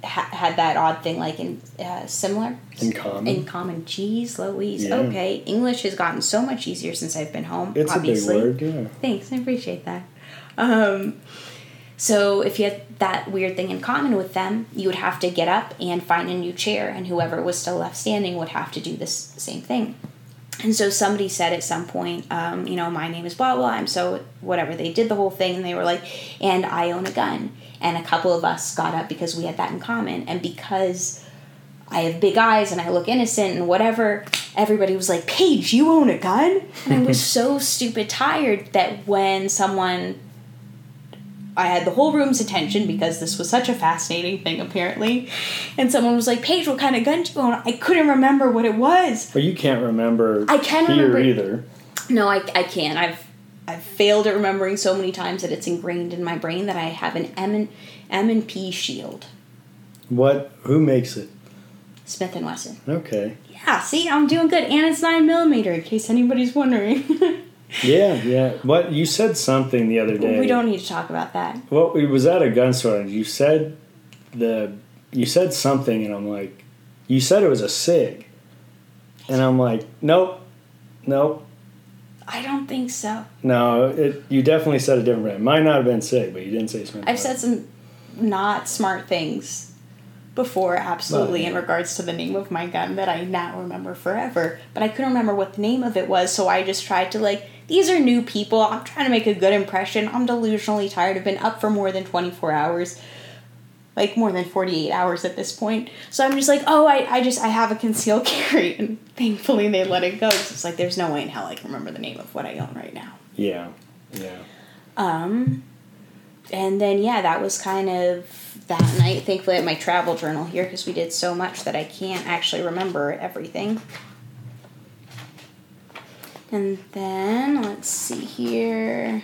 ha- had that odd thing like in uh, similar In common. in common jeez louise Yeah. okay english has gotten so much easier since i've been home It's obviously a big word, yeah. Thanks, I appreciate that. Um, so if you had that weird thing in common with them, you would have to get up and find a new chair, and whoever was still left standing would have to do this same thing. And so somebody said at some point, um, you know, my name is blah blah. I'm so whatever. They did the whole thing, and they were like, and I own a gun. And a couple of us got up because we had that in common, and because I have big eyes and I look innocent and whatever. Everybody was like, Paige, you own a gun? And I was so stupid tired that when someone. I had the whole room's attention because this was such a fascinating thing, apparently. And someone was like, Paige, what kind of gun do you own? I couldn't remember what it was. But you can't remember I can remember- either. No, I, I can't. I've I've failed at remembering so many times that it's ingrained in my brain that I have an M and M and P shield, What who makes it? Smith and Wesson. Okay. Yeah, see, I'm doing good, and it's nine millimeter. In case anybody's wondering, Yeah, yeah. What you said something the other day. we don't need to talk about that. Well, we was at a gun store and you said the you said something and I'm like, you said it was a sig, and I'm like, nope, nope, I don't think so. no. It you definitely said a different brand. Might not have been sig, but you didn't say Smith. I've said some not smart things before, absolutely, Well, in regards to the name of my gun that I now remember forever. But I couldn't remember what the name of it was, so I just tried to like. These are new people. I'm trying to make a good impression. I'm delusionally tired. I've been up for more than 24 hours. Like more than 48 hours at this point. So I'm just like, oh, I, I just, I have a concealed carry. And thankfully they let it go. 'cause it's like, there's no way in hell I can remember the name of what I own right now. Yeah, yeah. Um, and then yeah, that was kind of that night. Thankfully, I have my travel journal here because we did so much that I can't actually remember everything. And then let's see here.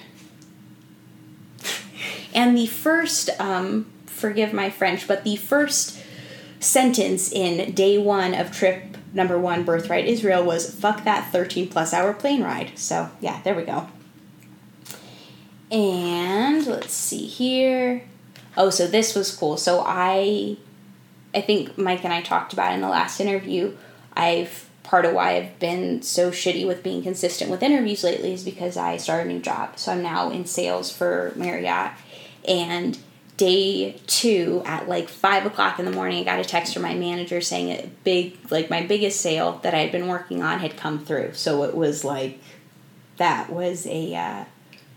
And the first, um, forgive my French, but the first sentence in day one of trip number one, Birthright Israel, was fuck that 13 plus hour plane ride. So, yeah, there we go. And let's see here. Oh, so this was cool. So I I think Mike and I talked about in the last interview. I've part of why I've been so shitty with being consistent with interviews lately is because I started a new job. So I'm now in sales for Marriott. And day two at like five o'clock in the morning, I got a text from my manager saying a big, like my biggest sale that I had been working on had come through. So it was like, that was a, uh,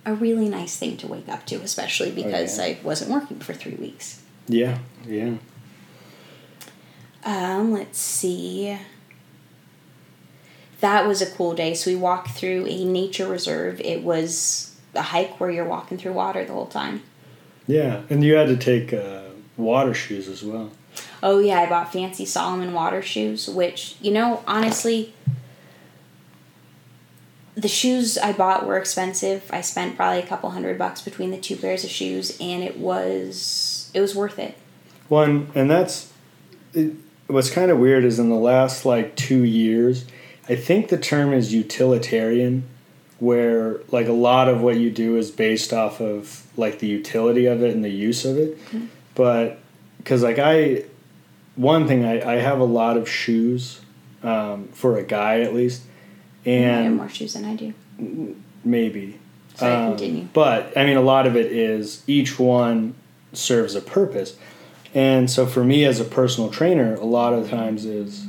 a really nice thing to wake up to, especially because yeah. I wasn't working for three weeks. Yeah, yeah. Um, let's see. That was a cool day. So we walked through a nature reserve. It was a hike where you're walking through water the whole time. Yeah, and you had to take uh, water shoes as well. Oh yeah, I bought fancy Salomon water shoes, which you know, honestly, the shoes I bought were expensive. I spent probably a couple hundred bucks between the two pairs of shoes, and it was it was worth it. One, and that's it, what's kind of weird is in the last like two years, I think the term is utilitarian, where like a lot of what you do is based off of like the utility of it and the use of it. But because like I, one thing I, I have a lot of shoes um, for a guy at least, you have and more shoes than I do. maybe. Sorry, Um, continue. But I mean, a lot of it is each one serves a purpose, and so for me as a personal trainer, a lot of times is,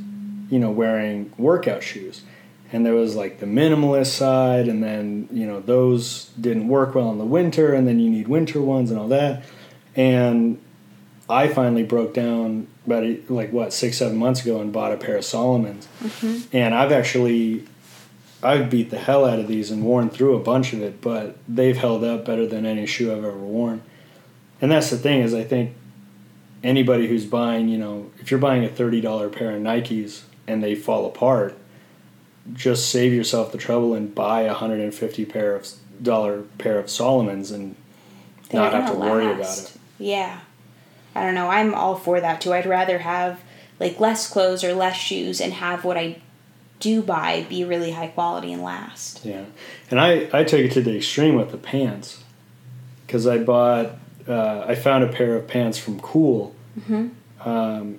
you know, wearing workout shoes, and there was like the minimalist side, and then you know those didn't work well in the winter, and then you need winter ones and all that, and I finally broke down about like what six seven months ago and bought a pair of Salomons, mm-hmm. and I've actually I've beat the hell out of these and worn through a bunch of it, but they've held up better than any shoe I've ever worn. And that's the thing is I think anybody who's buying, you know, if you're buying a thirty dollar pair of Nikes and they fall apart, just save yourself the trouble and buy a hundred and fifty pair of dollar pair of Salomons and They're not have to gonna worry about it. Yeah. I don't know. I'm all for that too. I'd rather have like less clothes or less shoes and have what I do buy be really high quality and last. Yeah, and I I took it to the extreme with the pants, because I bought uh, I found a pair of pants from KUHL, um,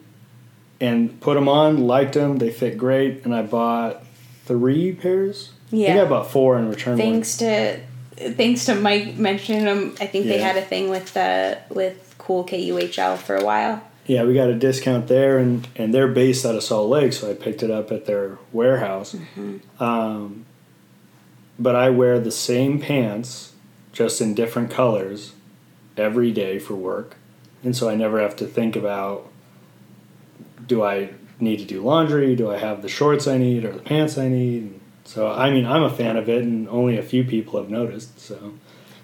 and put them on, liked them, they fit great, and I bought three pairs. I think Yeah. I bought four and returned one. Thanks to thanks to Mike mentioning them, I think they had a thing with uh with cool KUHL for a while. Yeah, we got a discount there, and and they're based out of Salt Lake, so I picked it up at their warehouse. Um, but I wear the same pants, just in different colors, every day for work, and so I never have to think about do I need to do laundry? Do I have the shorts I need or the pants I need? And so I mean, I'm a fan of it, and only a few people have noticed. So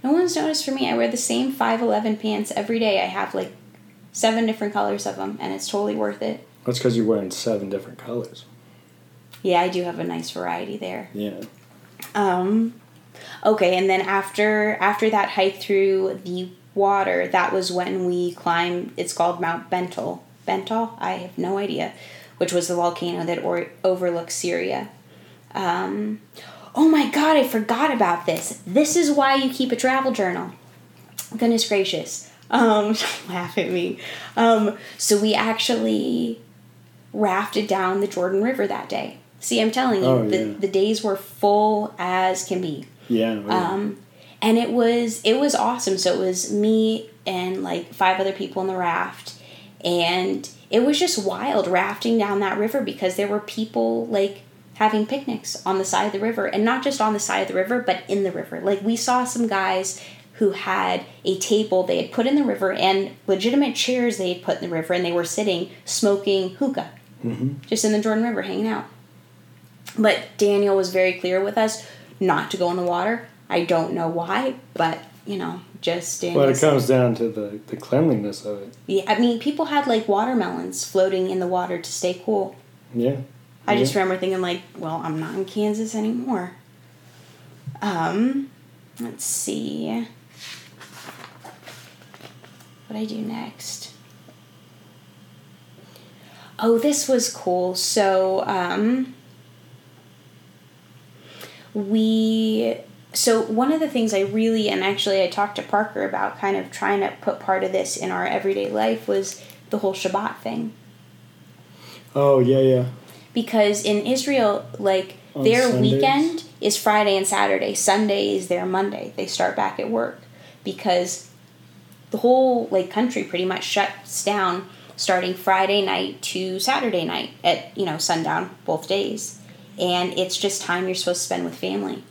No one's noticed for me. I wear the same 511 pants every day. I have like seven different colors of them, and it's totally worth it. that's because you're wearing seven different colors. Yeah, I do have a nice variety there. Yeah. Um, okay, and then after after that hike through the water, that was when we climbed. It's called Mount Bental. Bental, I have no idea, which was the volcano that or, overlooks Syria. Um, oh my God, I forgot about this. This is why you keep a travel journal. Goodness gracious. Um, laugh at me. Um, so we actually rafted down the Jordan River that day. See, I'm telling you, Oh, the, yeah. the days were full as can be. Yeah. oh, yeah. Um, and it was it was awesome. So it was me and like five other people in the raft, and it was just wild rafting down that river because there were people like having picnics on the side of the river, and not just on the side of the river, but in the river. Like we saw some guys who had a table they had put in the river and legitimate chairs they had put in the river, and they were sitting smoking hookah, mm-hmm. just in the Jordan River, hanging out. But Daniel was very clear with us not to go in the water. I don't know why, but you know, just Daniel. But it comes down to the, the cleanliness of it. yeah, I mean, people had like watermelons floating in the water to stay cool. Yeah. I just remember thinking like, well, I'm not in Kansas anymore. Um, let's see. What I do next? Oh, this was cool. So, um, we so one of the things I really and actually I talked to Parker about kind of trying to put part of this in our everyday life was the whole Shabbat thing Oh yeah, yeah. because in Israel, like On their Sundays? weekend is Friday and Saturday. Sunday is their Monday. They start back at work because the whole like country pretty much shuts down starting Friday night to Saturday night at you know sundown both days, and it's just time you're supposed to spend with family.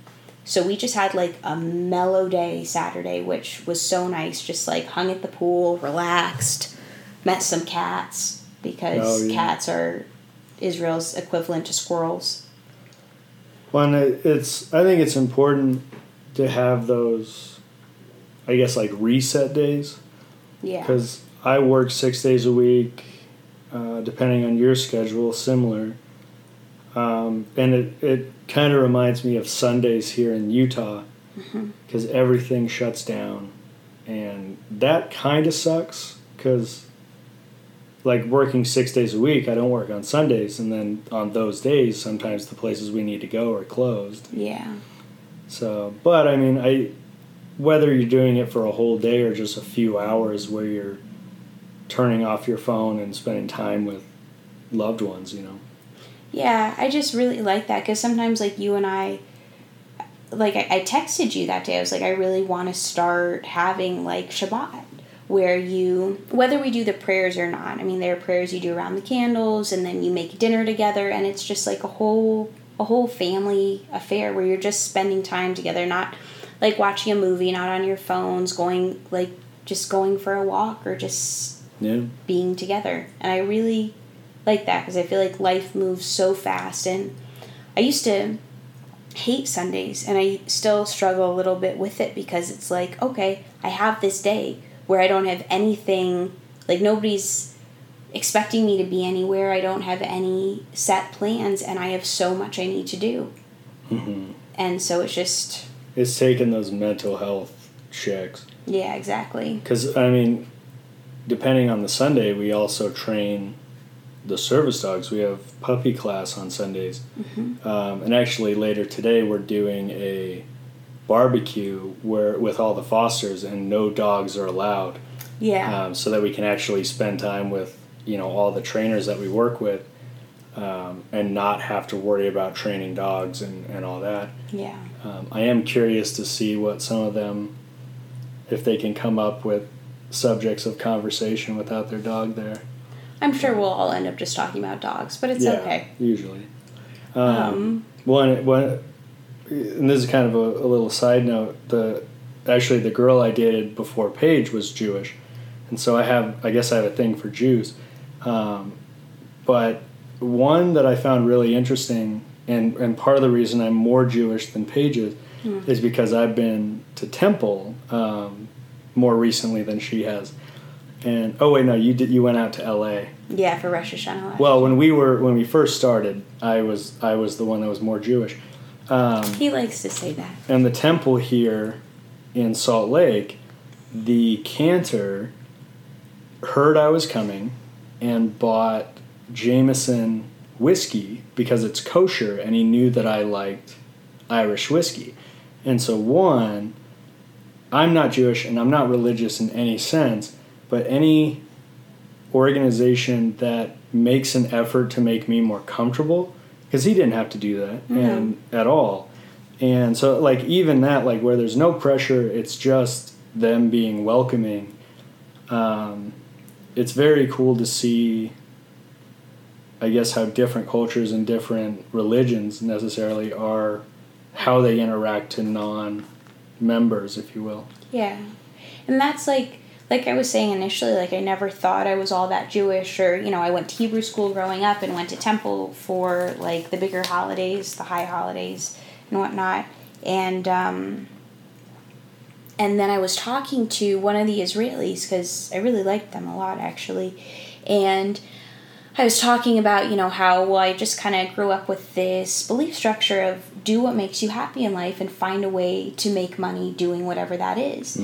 So we just had like a mellow day Saturday, which was so nice. Just like hung at the pool, relaxed, met some cats because Oh, yeah. cats are Israel's equivalent to squirrels. Well, and it's I think it's important to have those, I guess like reset days Yeah. because I work six days a week, uh, depending on your schedule, similar. Um, and it, it kind of reminds me of Sundays here in Utah because everything shuts down. And that kind of sucks because, like, working six days a week, I don't work on Sundays. And then on those days, sometimes the places we need to go are closed. Yeah. So, but I mean, I whether you're doing it for a whole day or just a few hours where you're turning off your phone and spending time with loved ones. You know. Yeah, I just really like that because sometimes, like, you and I, like, I, I texted you that day. I was like, I really want to start having, like, Shabbat, where you, whether we do the prayers or not, I mean, there are prayers you do around the candles and then you make dinner together, and it's just like a whole, a whole family affair where you're just spending time together, not like watching a movie, not on your phones, going, like, just going for a walk or just Yeah. being together. And I really like that because I feel like life moves so fast. And I used to hate Sundays and I still struggle a little bit with it because it's like, okay, I have this day where I don't have anything, like nobody's expecting me to be anywhere. I don't have any set plans and I have so much I need to do. hmm And so it's just, It's taking those mental health checks. yeah, exactly. Because, I mean, depending on the Sunday, we also train the service dogs. We have puppy class on Sundays. Um, and actually, later today, we're doing a barbecue where with all the fosters, and no dogs are allowed. Yeah. Um, so that we can actually spend time with, you know, all the trainers that we work with. Um, and not have to worry about training dogs and, and all that. yeah. Um, I am curious to see what some of them, if they can come up with subjects of conversation without their dog there. I'm sure we'll all end up just talking about dogs, but it's okay. Usually. Um, Um, one, one, and this is kind of a, a little side note. The actually the girl I dated before Paige was Jewish, and so I have I guess I have a thing for Jews. Um, but one that I found really interesting, and and part of the reason I'm more Jewish than Paige is, is because I've been to temple um, more recently than she has. And oh wait, no, you did. You went out to L.A. Yeah, for Rosh Hashanah. last Well, when we were when we first started, I was I was the one that was more Jewish. Um, He likes to say that. and the temple here in Salt Lake, the cantor heard I was coming and bought Jameson whiskey because it's kosher, and he knew that I liked Irish whiskey. And so, one, I'm not Jewish and I'm not religious in any sense, but any organization that makes an effort to make me more comfortable, because he didn't have to do that and at all. And so, like, even that, like, where there's no pressure, it's just them being welcoming. Um, it's very cool to see, I guess, how different cultures and different religions necessarily are, how they interact to non members, if you will. Yeah. And that's like like I was saying initially, like I never thought I was all that Jewish or, you know, I went to Hebrew school growing up and went to temple for like the bigger holidays, the high holidays and whatnot. And um and then I was talking to one of the Israelis because I really liked them a lot actually. And I was talking about, you know, how well I just kind of grew up with this belief structure of do what makes you happy in life and find a way to make money doing whatever that is.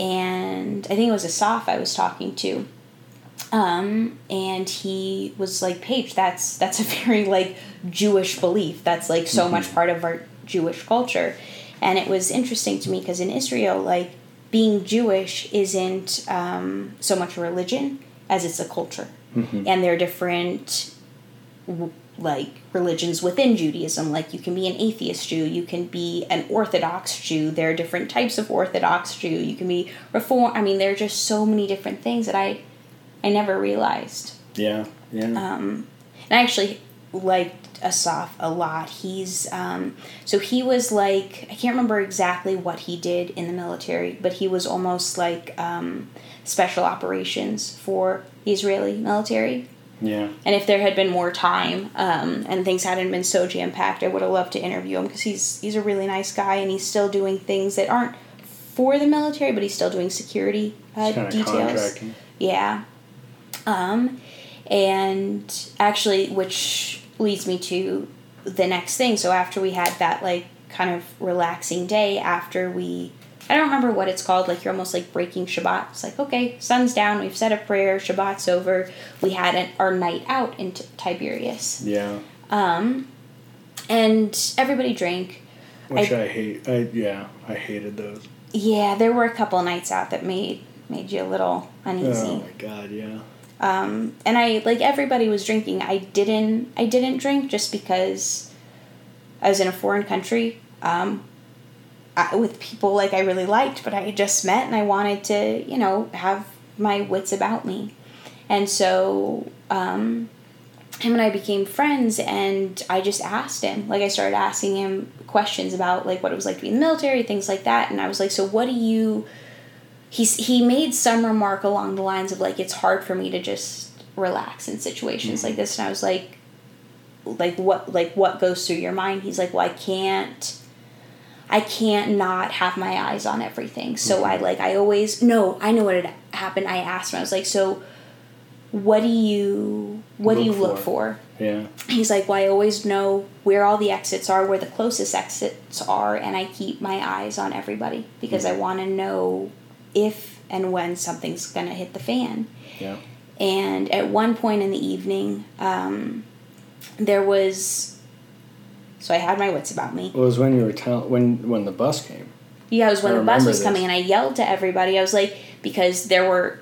And I think it was Asaf I was talking to. Um, and he was like, Paige, that's that's a very like Jewish belief. That's like so much part of our Jewish culture. And it was interesting to me because in Israel, like being Jewish isn't um, so much a religion as it's a culture and there are different w- like religions within Judaism. Like you can be an atheist Jew, you can be an Orthodox Jew. There are different types of Orthodox Jew. You can be Reform. I mean, there are just so many different things that I I never realized. Yeah, yeah. Um, and I actually liked Asaf a lot. He's um, so he was like I can't remember exactly what he did in the military, but he was almost like um, special operations for the Israeli military. Yeah. And if there had been more time um, and things hadn't been so jam packed, I would have loved to interview him because he's he's a really nice guy and he's still doing things that aren't for the military, but he's still doing security uh, details. Yeah. Um, and actually, which leads me to the next thing. So after we had that like kind of relaxing day, after we, I don't remember what it's called. Like you're almost like breaking Shabbat. It's like okay, sun's down. We've said a prayer. Shabbat's over. We had an, our night out in T- Tiberias, Yeah. um, and everybody drank. Which I, hate. I yeah, I hated those. Yeah, there were a couple nights out that made made you a little uneasy. Oh my god, yeah. Um, and I like everybody was drinking. I didn't. I didn't drink just because I was in a foreign country um, I, with people like I really liked, but I had just met and I wanted to, you know, have my wits about me. And so um, him and I became friends, and I just asked him. Like I started asking him questions about like what it was like to be in the military, things like that. And I was like, "So what do you?" He's he made some remark along the lines of like it's hard for me to just relax in situations like this, and I was like, like what like what goes through your mind? He's like, well, I can't. I can't not have my eyes on everything. So I like I always no, I know what had happened. I asked him. I was like, "So what do you what do Look you look for. for?" Yeah. He's like, "Well, I always know where all the exits are, where the closest exits are, and I keep my eyes on everybody because I want to know if and when something's going to hit the fan." Yeah. And at one point in the evening, um, there was so I had my wits about me. It was when you were telling when when the bus came. Yeah, it was when I the bus was coming, and I yelled to everybody. I was like, because there were.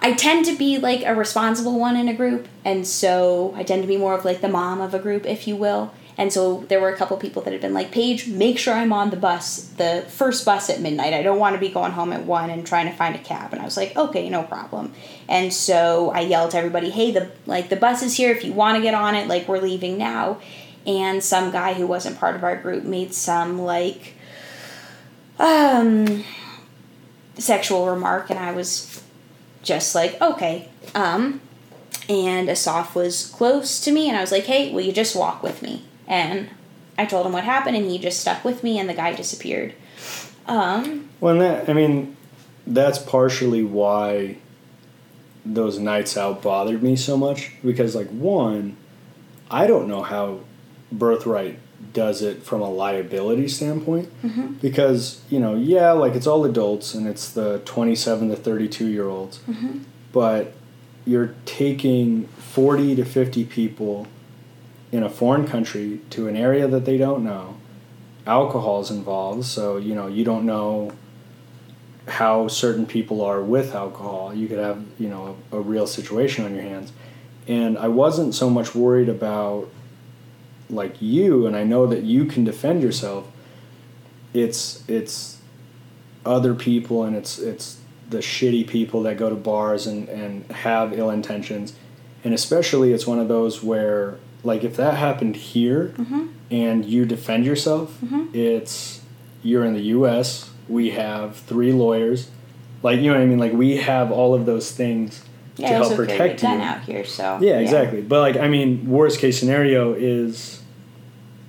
I tend to be like a responsible one in a group, and so I tend to be more of like the mom of a group, if you will. And so there were a couple people that had been like, Paige, make sure I'm on the bus, the first bus at midnight. I don't want to be going home at one and trying to find a cab. And I was like, okay, no problem. And so I yelled to everybody, hey, the like the bus is here. If you want to get on it, like we're leaving now. And some guy who wasn't part of our group made some like um sexual remark and I was just like, okay. Um and Asaf was close to me and I was like, hey, will you just walk with me? And I told him what happened and he just stuck with me and the guy disappeared. Um Well, that I mean, that's partially why those nights out bothered me so much because, like, one, I don't know how Birthright does it from a liability standpoint. Mm-hmm. Because you know, yeah, like it's all adults and it's the twenty-seven to thirty-two year olds, mm-hmm. but you're taking forty to fifty people in a foreign country to an area that they don't know. Alcohol is involved so you know you don't know how certain people are with alcohol. You could have you know a, a real situation on your hands. And i wasn't so much worried about like you and i know that you can defend yourself it's it's other people and it's it's the shitty people that go to bars and and have ill intentions. And especially it's one of those where like if that happened here mm-hmm. and you defend yourself mm-hmm. it's you're in the us we have three lawyers like you know what i mean? Like we have all of those things yeah, to help also carry a protect you. out here, so yeah, exactly. But like, I mean, worst case scenario is,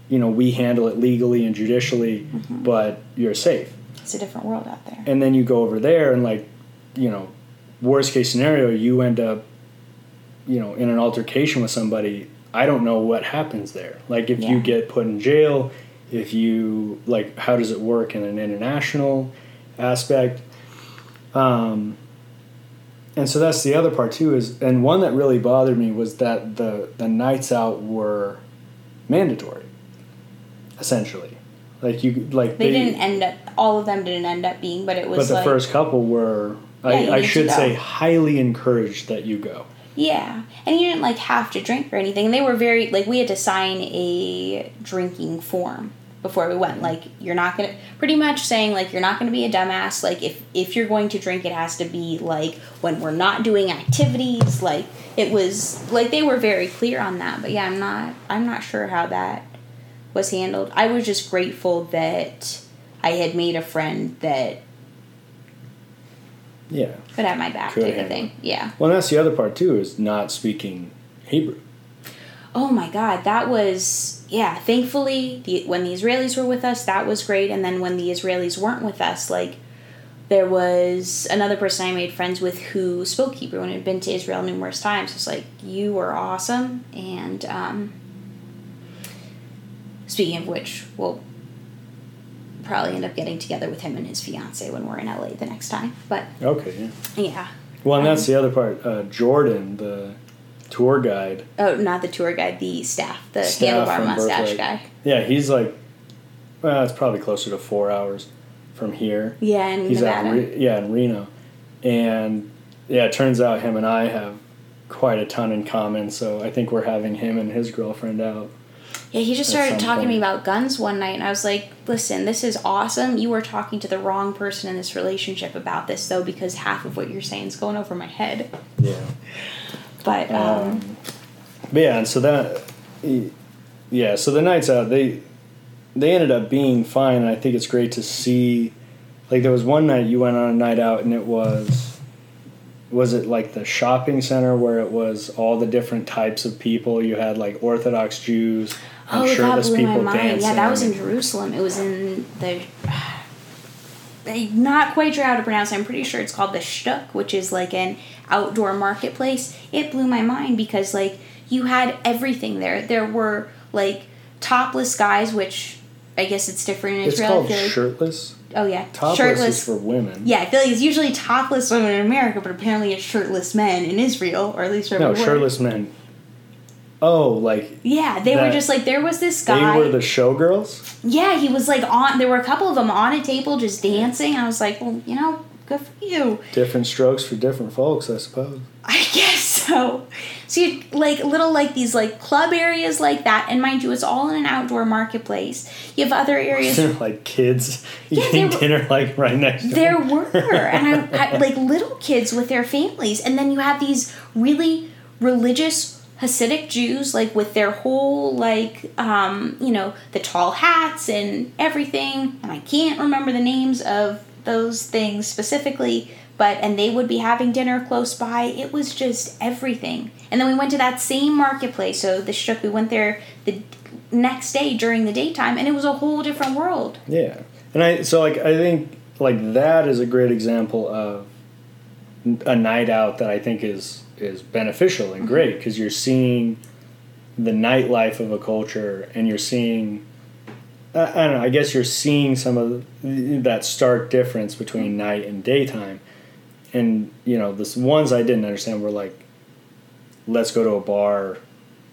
you know, we handle it legally and judicially, Mm-hmm. but you're safe. It's a different world out there. And then you go over there and like, you know, worst case scenario, you end up, you know, in an altercation with somebody. I don't know what happens there. Like, if you get put in jail, if you like, how does it work in an international aspect? Um, and so that's the other part too is and one that really bothered me was that the the nights out were mandatory essentially like you like They didn't end up. All of them didn't end up being, but it was but the like first couple were Yeah, I, I should say highly encouraged that you go Yeah, and you didn't like have to drink or anything. They were very like we had to sign a drinking form before we went. Mm-hmm. Like you're not gonna pretty much saying like you're not gonna be a dumbass. Like if if you're going to drink, it has to be like when we're not doing activities. Like it was like they were very clear on that. But yeah, I'm not I'm not sure how that was handled. I was just grateful that I had made a friend that yeah could have my back Could type of thing. Yeah. well that's the other part too is not speaking hebrew Oh my God, that was yeah. Thankfully, the, when the Israelis were with us, that was great. And then when the Israelis weren't with us, like there was another person I made friends with who spoke Hebrew and had been to Israel numerous times. It's like you were awesome. And um, speaking of which, we'll probably end up getting together with him and his fiance when we're in LA the next time. But okay yeah yeah. well and that's Um, the other part uh, jordan the tour guide Oh, not the tour guide, the staff, the Staff handlebar mustache guy. yeah he's like well it's probably closer to four hours from here Yeah, in He's Nevada. Re- yeah in Reno, and yeah, it turns out him and I have quite a ton in common. So I think we're having him and his girlfriend out. Yeah, he just started talking to me about guns one night, and I was like, listen, this is awesome. You are talking to the wrong person in this relationship about this, though, because half of what you're saying is going over my head. Yeah. But, um, Um, but yeah, and so that, yeah, so the nights out they, they ended up being fine, and I think it's great to see. Like there was one night you went on a night out, and it was, was it like the shopping center where it was all the different types of people? You had like Orthodox Jews oh, that blew my mind. dancing. Yeah, that was in Jerusalem. It was in the. I'm not quite sure how to pronounce it. I'm pretty sure it's called the Shtuk, which is like an outdoor marketplace. It blew my mind because, like, you had everything there. There were, like, topless guys, which I guess it's different in It's Israel. I called like- shirtless. Oh yeah, Topless shirtless. is for women. yeah, I feel like it's usually topless women in America, but apparently it's shirtless men in Israel, or at least No, shirtless men. Oh, like Yeah, they were just like there was this guy. they were the showgirls. yeah, he was like on. There were a couple of them on a table just dancing. I was like, well, you know, good for you. Different strokes for different folks, I suppose. I guess so. So you like little like these like club areas like that, and mind you, it's all in an outdoor marketplace. You have other areas. there, like kids Yeah, eating were- dinner like right next to There them. were, and I, I like little kids with their families, and then you have these really religious Hasidic Jews, like with their whole like um, you know the tall hats and everything, and I can't remember the names of those things specifically, but and they would be having dinner close by. It was just everything, and then we went to that same marketplace. So the shuk, we went there the next day during the daytime, and it was a whole different world. Yeah, and I so like I think like that is a great example of a night out that I think is is beneficial and great mm-hmm. because you're seeing the nightlife of a culture and you're seeing I, I don't know I guess you're seeing some of the, that stark difference between mm-hmm. night and daytime and you know the ones I didn't understand were like let's go to a bar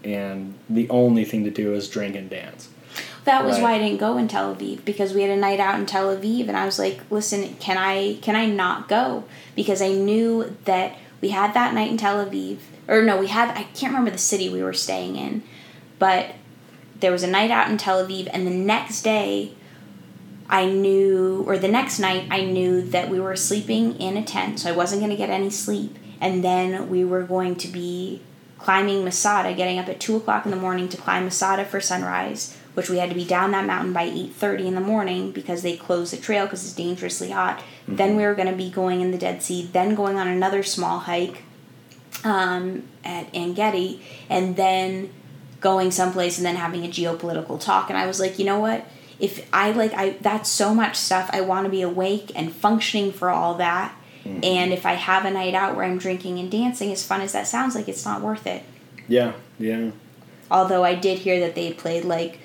and the only thing to do is drink and dance That was Right. why I didn't go in Tel Aviv because we had a night out in Tel Aviv and I was like, "Listen, can I can I not go?" Because I knew that we had that night in Tel Aviv or no, we had I can't remember the city we were staying in, but there was a night out in Tel Aviv and the next day I knew or the next night I knew that we were sleeping in a tent, so I wasn't going to get any sleep. And then we were going to be climbing Masada, getting up at two o'clock in the morning to climb Masada for sunrise, which we had to be down that mountain by eight thirty in the morning because they closed the trail because it's dangerously hot. Then we were going to be going in the Dead Sea, then going on another small hike um, at Ein Gedi, and then going someplace and then having a geopolitical talk. And I was like, you know what? If I like, I that's so much stuff. I want to be awake and functioning for all that. And if I have a night out where I'm drinking and dancing, as fun as that sounds like, it's not worth it. yeah yeah Although I did hear that they played like,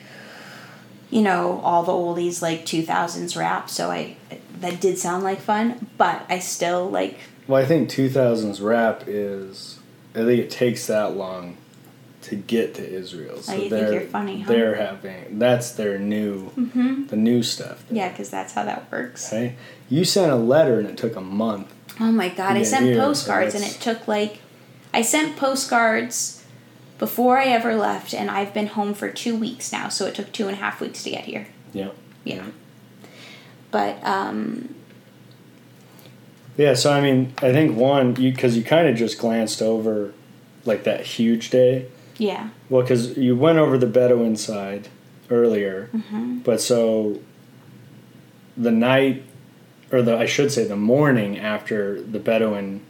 you know, all the oldies like 2000s rap. So I that did sound like fun, but I still like Well, I think 2000s rap is. I think it takes that long to get to Israel. Oh, so Oh, you think they're you're funny, huh? they're having that's their new mm-hmm. the new stuff. yeah, because that's how that works. Okay, you sent a letter and it took a month. Oh my god, I sent yeah, so postcards and it took like I sent postcards before I ever left and I've been home for two weeks now, so it took two and a half weeks to get here. Yeah. Yeah. But um Yeah. So I mean, I think one you because you kind of just glanced over like that huge day. yeah. Well, because you went over the Bedouin side earlier, Mm-hmm. but so the night, or the I should say the morning after the Bedouin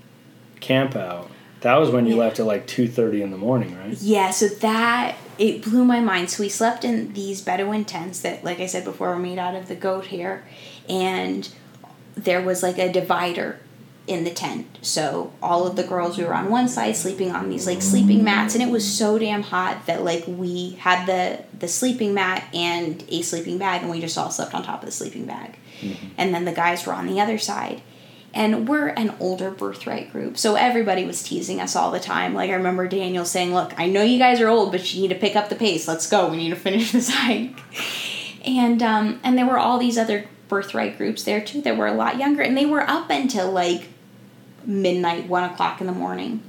camp out, that was when you Yeah. left at like two thirty in the morning, right? Yeah, so that it blew my mind. So we slept in these Bedouin tents that, like I said before, were made out of the goat hair, and there was like a divider in the tent. So all of the girls we were on one side sleeping on these like sleeping mats, and it was so damn hot that like we had the the sleeping mat and a sleeping bag, and we just all slept on top of the sleeping bag, mm-hmm. and then the guys were on the other side. And we're an older birthright group, so everybody was teasing us all the time. Like I remember Daniel saying, "Look, I know you guys are old, but you need to pick up the pace. Let's go. We need to finish this hike." And um, and there were all these other birthright groups there too that were a lot younger, and they were up until like midnight, one o'clock in the morning,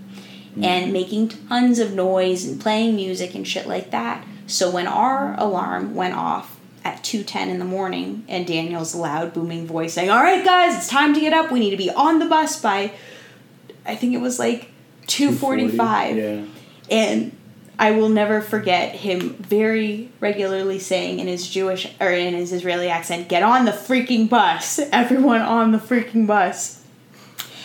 and making tons of noise and playing music and shit like that. So when our alarm went off at 2.10 in the morning and daniel's loud booming voice saying all right guys it's time to get up we need to be on the bus by i think it was like 2.45 Yeah. and I will never forget him very regularly saying in his Jewish or in his Israeli accent, "Get on the freaking bus! Everyone on the freaking bus!"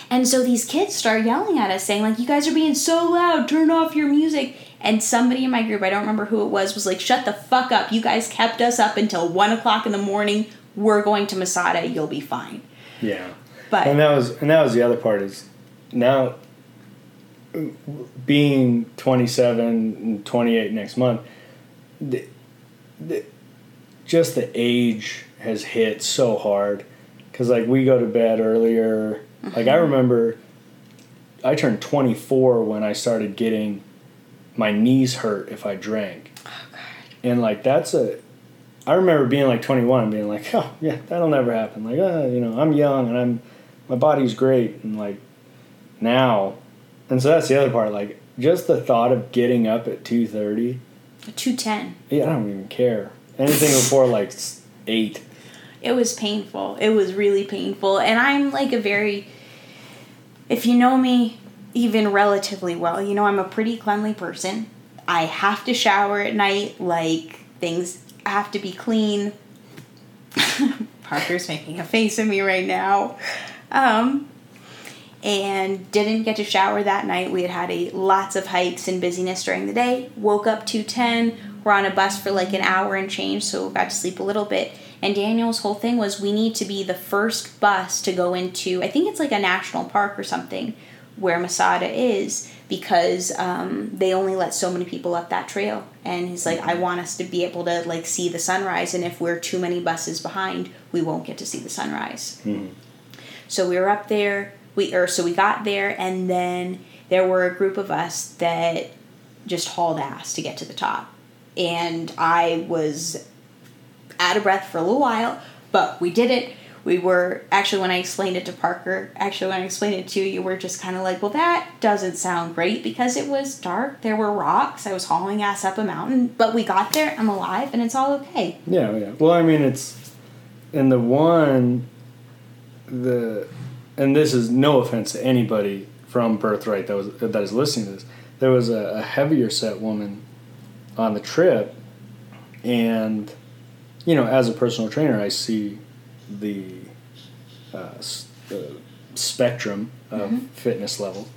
And so these kids start yelling at us, saying like, "You guys are being so loud! Turn off your music!" And somebody in my group, I don't remember who it was, was like, "Shut the fuck up! You guys kept us up until one o'clock in the morning. We're going to Masada. You'll be fine." Yeah. But and that was and that was the other part is now being 27 and 28 next month the, the, just the age has hit so hard because like we go to bed earlier like i mm-hmm. remember i turned 24 when i started getting my knees hurt if i drank and like that's a i remember being like 21 and being like oh yeah that'll never happen like uh, you know i'm young and i'm my body's great and like now and so that's the other part like just the thought of getting up at 2.30 two ten. yeah i don't even care anything before like 8 it was painful. It was really painful. And I'm like a very, if you know me even relatively well, you know I'm a pretty cleanly person. I have to shower at night, like things have to be clean. Parker's making a face at me right now. Um, and didn't get to shower that night. We had had a lots of hikes and busyness during the day. Woke up two ten. We're on a bus for like an hour and change, so got to sleep a little bit. And Daniel's whole thing was we need to be the first bus to go into. I think it's like a national park or something where Masada is because um, they only let so many people up that trail. And he's like, I want us to be able to like see the sunrise, and if we're too many buses behind, we won't get to see the sunrise. So we were up there. We or so we got there, and then there were a group of us that just hauled ass to get to the top, and I was out of breath for a little while, but we did it. We were actually when I explained it to Parker, actually when I explained it to you, you were just kind of like, "Well, that doesn't sound great because it was dark. There were rocks. I was hauling ass up a mountain, but we got there. I'm alive, and it's all okay." Yeah, yeah. Well, I mean, it's and the one, the, and this is no offense to anybody from Birthright that was that is listening to this. There was a, a heavier set woman on the trip, and you know, as a personal trainer, I see the, uh, s- spectrum of fitness levels.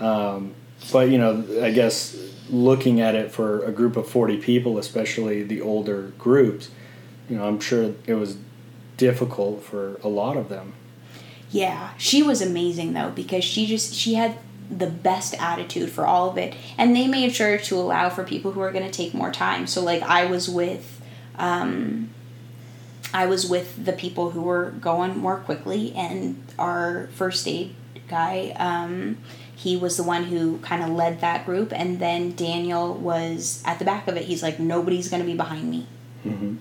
Um, but you know, I guess looking at it for a group of forty people, especially the older groups, you know, I'm sure it was difficult for a lot of them. Yeah, she was amazing though because she just she had the best attitude for all of it, and they made sure to allow for people who are going to take more time. So like I was with, um, I was with the people who were going more quickly, and our first aid guy, um, he was the one who kind of led that group, and then Daniel was at the back of it. He's like, nobody's going to be behind me.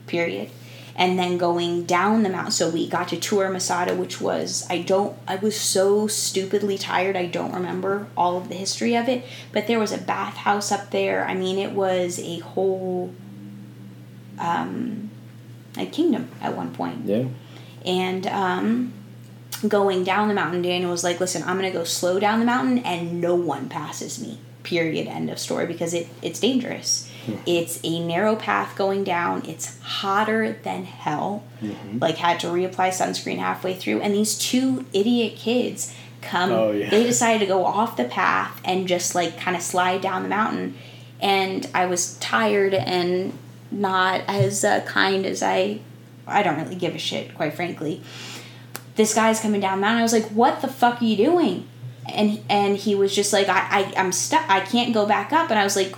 Period. And then going down the mountain so we got to tour masada which was i don't i was so stupidly tired i don't remember all of the history of it but there was a bathhouse up there. I mean it was a whole um a kingdom at one point. Yeah. and um going down the mountain daniel was like listen i'm gonna go slow down the mountain and no one passes me period end of story because it it's dangerous. It's a narrow path going down. It's hotter than hell. Like had to reapply sunscreen halfway through and these two idiot kids come Oh, yeah. they decided to go off the path and just like kind of slide down the mountain. And i was tired and not as uh, kind as i i don't really give a shit quite frankly. This guy's coming down the mountain. I was like what the fuck are you doing? And and he was just like i, I i'm stuck i can't go back up. And i was like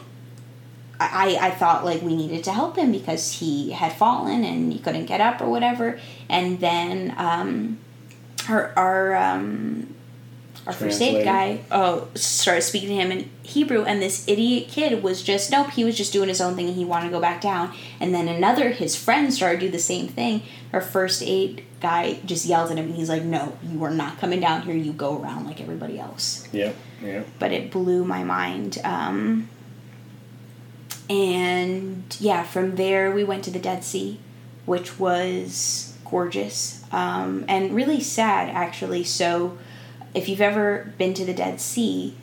I, I thought like we needed to help him because he had fallen and he couldn't get up or whatever. And then um, our our um, our first aid guy oh started speaking to him in Hebrew, and this idiot kid was just nope. He was just doing his own thing, and he wanted to go back down. And then another his friend started to do the same thing. Our first aid guy just yelled at him, and he's like, "No, you are not coming down here. You go around like everybody else." Yep. Yep. but it blew my mind. Um, and yeah, from there we went to the Dead Sea, which was gorgeous um, and really sad actually. So, if you've ever been to the Dead Sea,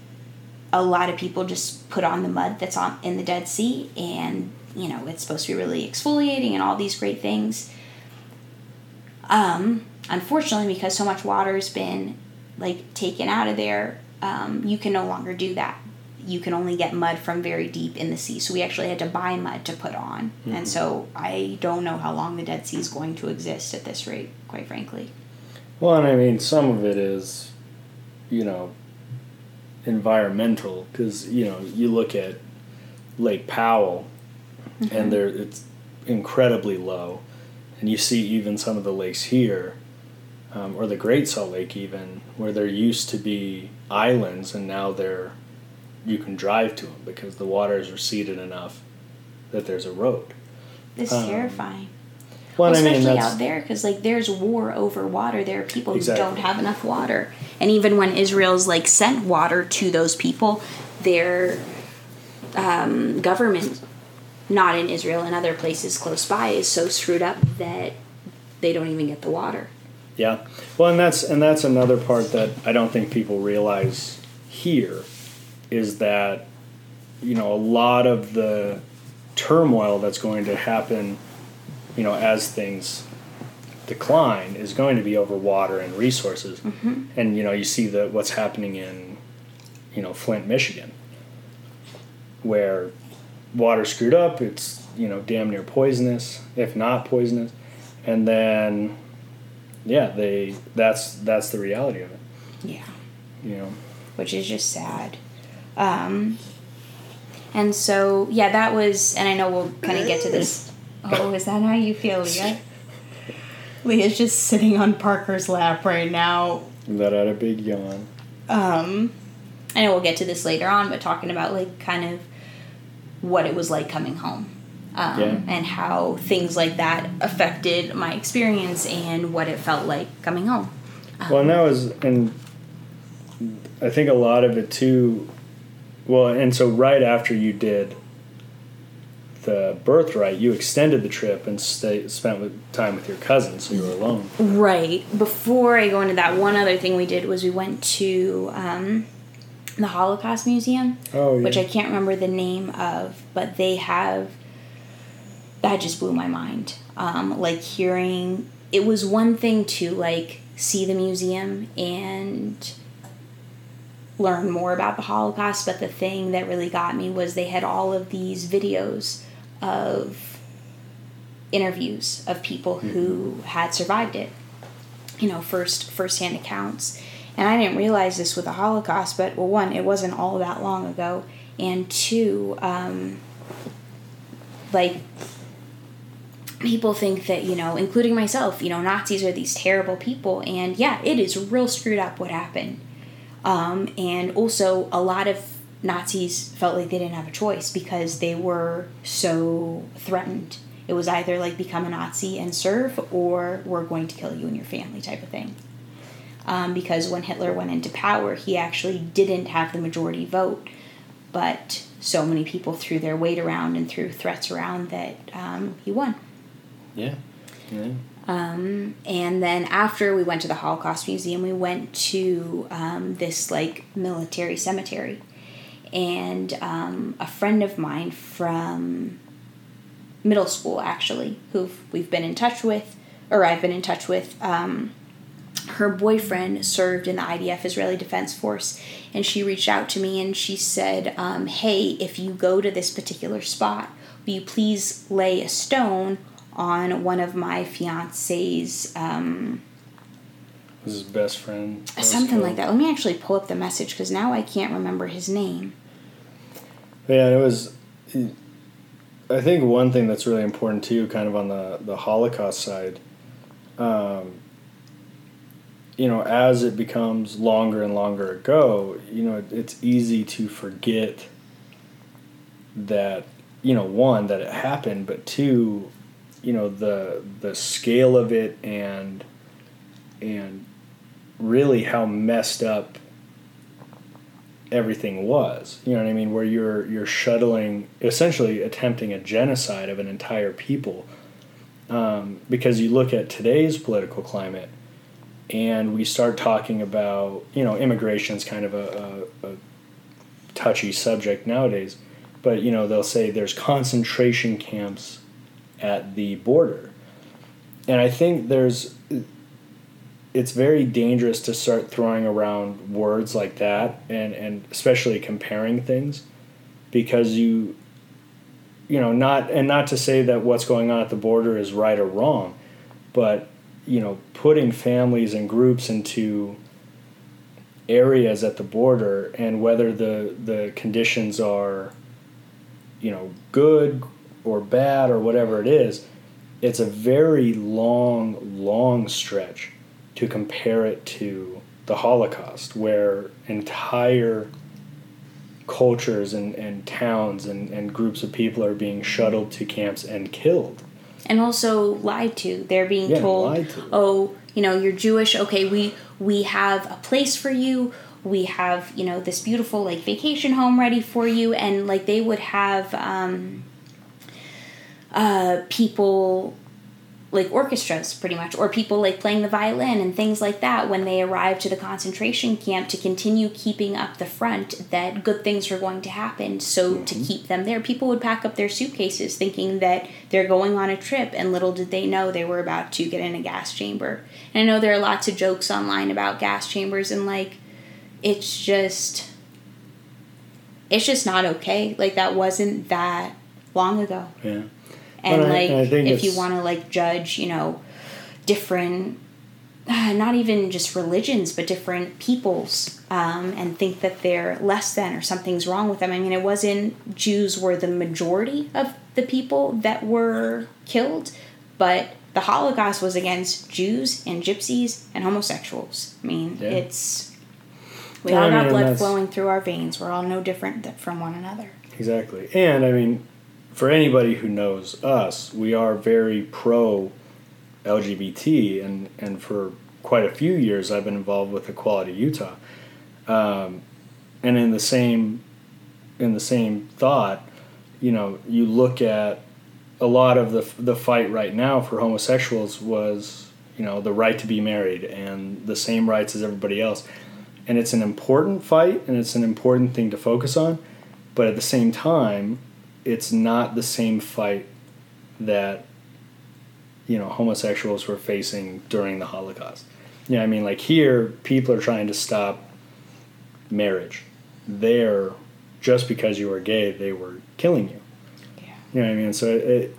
a lot of people just put on the mud that's on in the Dead Sea, and you know it's supposed to be really exfoliating and all these great things. Um, unfortunately, because so much water's been like taken out of there, um, you can no longer do that. You can only get mud from very deep in the sea. So we actually had to buy mud to put on. And so I don't know how long the Dead Sea is going to exist at this rate, quite frankly. Well, and I mean, some of it is, you know, environmental because you know you look at Lake Powell, and there it's incredibly low, and you see even some of the lakes here, um, or the Great Salt Lake even, where there used to be islands, and now they're you can drive to them because the water is receded enough that there's a road. It's Um, terrifying. Well, Well, I mean especially out there, because like there's war over water. There are people who don't have enough water, and even when Israel's like sent water to those people, their um, government, not in Israel and other places close by, is so screwed up that they don't even get the water. Yeah. Well, and that's and that's another part that I don't think people realize here is that you know a lot of the turmoil that's going to happen, you know, as things decline is going to be over water and resources. And you know, you see the what's happening in you know, Flint, Michigan where water screwed up, it's, you know, damn near poisonous, if not poisonous. And then yeah, they that's that's the reality of it. Yeah. You know. which is just sad. Um, and so, yeah, that was, and I know we'll kind of get to this. Oh, is that how you feel, Leah? Leah's just sitting on Parker's lap right now. Let out a big yawn. Um, I know we'll get to this later on, but talking about like kind of what it was like coming home. Um, Yeah. And how things like that affected my experience and what it felt like coming home. Well, and that was, and I think a lot of it too. Well, and so right after you did the birthright, you extended the trip and stay, spent with, time with your cousin, so you were alone. Right. Before I go into that, one other thing we did was we went to um, the Holocaust Museum, Oh, yeah. which I can't remember the name of, but they have. That just blew my mind. Um, like hearing, it was one thing to like see the museum and learn more about the Holocaust, but the thing that really got me was they had all of these videos of interviews of people who had survived it. You know, first first-hand accounts. And I didn't realize this with the Holocaust, but well, one, it wasn't all that long ago, and two, um, like people think that you know, including myself, you know, Nazis are these terrible people, and yeah, it is real screwed up what happened. Um, and also, a lot of Nazis felt like they didn't have a choice because they were so threatened. It was either like become a Nazi and serve, or we're going to kill you and your family type of thing. Um, because when Hitler went into power, he actually didn't have the majority vote, but so many people threw their weight around and threw threats around that um, he won. Yeah. Yeah. Um, and then after we went to the Holocaust Museum, we went to um, this like military cemetery. And um, a friend of mine from middle school, actually, who we've been in touch with, or I've been in touch with, um, her boyfriend served in the IDF Israeli Defense Force, and she reached out to me and she said, um, "Hey, if you go to this particular spot, will you please lay a stone on one of my fiance's um, his best friend. something like that?" Let me actually pull up the message because now I can't remember his name. Yeah, it was. I think one thing that's really important too, kind of on the the Holocaust side, um, you know, as it becomes longer and longer ago, you know, it's easy to forget that, you know, one, that it happened, but two, you know, the the scale of it and and really how messed up everything was. You know what I mean? Where you're you're shuttling, essentially attempting a genocide of an entire people. Um, because you look at today's political climate, and we start talking about you know immigration is kind of a, a, a touchy subject nowadays, but you know they'll say there's concentration camps at the border, and I think there's it's very dangerous to start throwing around words like that and, and especially comparing things because you you know not and not to say that what's going on at the border is right or wrong but you know putting families and groups into areas at the border and whether the the conditions are you know good or bad or whatever it is it's a very long long stretch to compare it to the Holocaust, where entire cultures and, and towns and, and groups of people are being shuttled to camps and killed. And also lied to. They're being Yeah, told, to. oh, you know, you're Jewish. Okay, we we have a place for you. We have you know this beautiful like vacation home ready for you, and like they would have um, uh, people like orchestras pretty much or people like playing the violin and things like that when they arrive to the concentration camp to continue keeping up the front that good things were going to happen. So to mm-hmm. keep them there people would pack up their suitcases thinking that they're going on a trip and little did they know they were about to get in a gas chamber. And i know there are lots of jokes online about gas chambers and like it's just it's just not okay. Like that wasn't that long ago. Yeah. And I- like I think if you want to like judge you know different uh, not even just religions but different peoples um, and think that they're less than or something's wrong with them i mean it wasn't jews were the majority of the people that were killed but the holocaust was against jews and gypsies and homosexuals i mean Yeah. it's we all I got mean, blood flowing through our veins we're all no different from one another Exactly. And I mean, for anybody who knows us, we are very pro LGBT, and, and for quite a few years I've been involved with Equality Utah. Um, and in the same in the same thought, you know, you look at a lot of the the fight right now for homosexuals was you know the right to be married and the same rights as everybody else, and it's an important fight and it's an important thing to focus on, but at the same time, it's not the same fight that you know homosexuals were facing during the Holocaust. You know, I mean, like here, people are trying to stop marriage. There, just because you were gay, they were killing you. Yeah. You know what I mean? So it,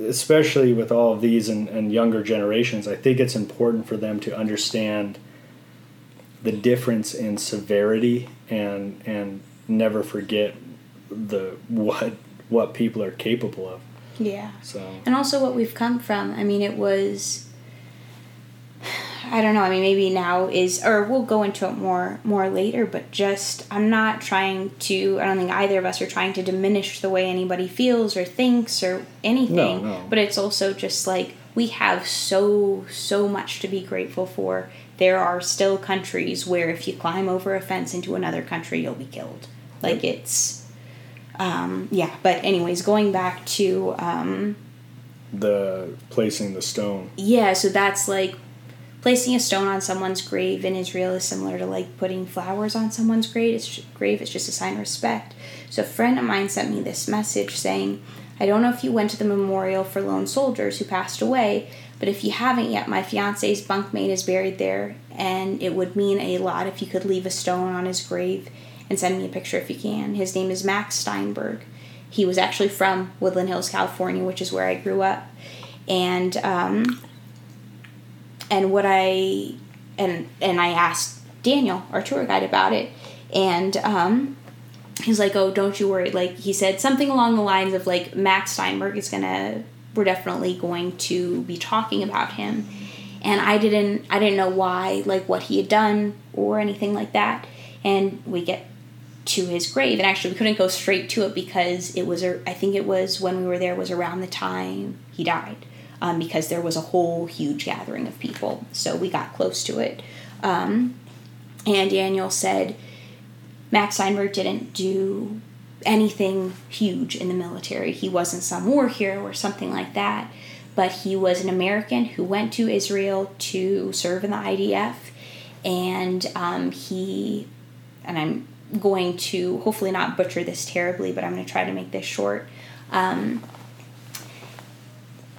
especially with all of these and, and younger generations, I think it's important for them to understand the difference in severity and and never forget the what what people are capable of. yeah So and also what we've come from. I mean, it was. I don't know. I mean, maybe now is, or we'll go into it more more later. But just, I'm not trying to. I don't think either of us are trying to diminish the way anybody feels or thinks or anything. no. no. But it's also just like we have so so much to be grateful for. There are still countries where if you climb over a fence into another country, you'll be killed. Like it's, um, yeah. But anyways, going back to. Um, the placing the stone. yeah, so that's like placing a stone on someone's grave in Israel is similar to like putting flowers on someone's grave. It's grave. It's just a sign of respect. So a friend of mine sent me this message saying, "I don't know if you went to the memorial for lone soldiers who passed away, but if you haven't yet, my fiance's bunkmate is buried there, and it would mean a lot if you could leave a stone on his grave and send me a picture if you can. His name is Max Steinberg. He was actually from Woodland Hills, California, which is where I grew up, and." Um, and what I and and I asked Daniel, our tour guide, about it, and um, he's like, "Oh, don't you worry." Like he said something along the lines of like Max Steinberg is gonna. We're definitely going to be talking about him, and I didn't I didn't know why like what he had done or anything like that. And we get to his grave, and actually we couldn't go straight to it because it was I think it was when we were there was around the time he died. Um, because there was a whole huge gathering of people, so we got close to it. Um, and Daniel said Max Steinberg didn't do anything huge in the military. He wasn't some war hero or something like that, but he was an American who went to Israel to serve in the IDF, and um, he, and I'm going to hopefully not butcher this terribly, but I'm going to try to make this short. Um,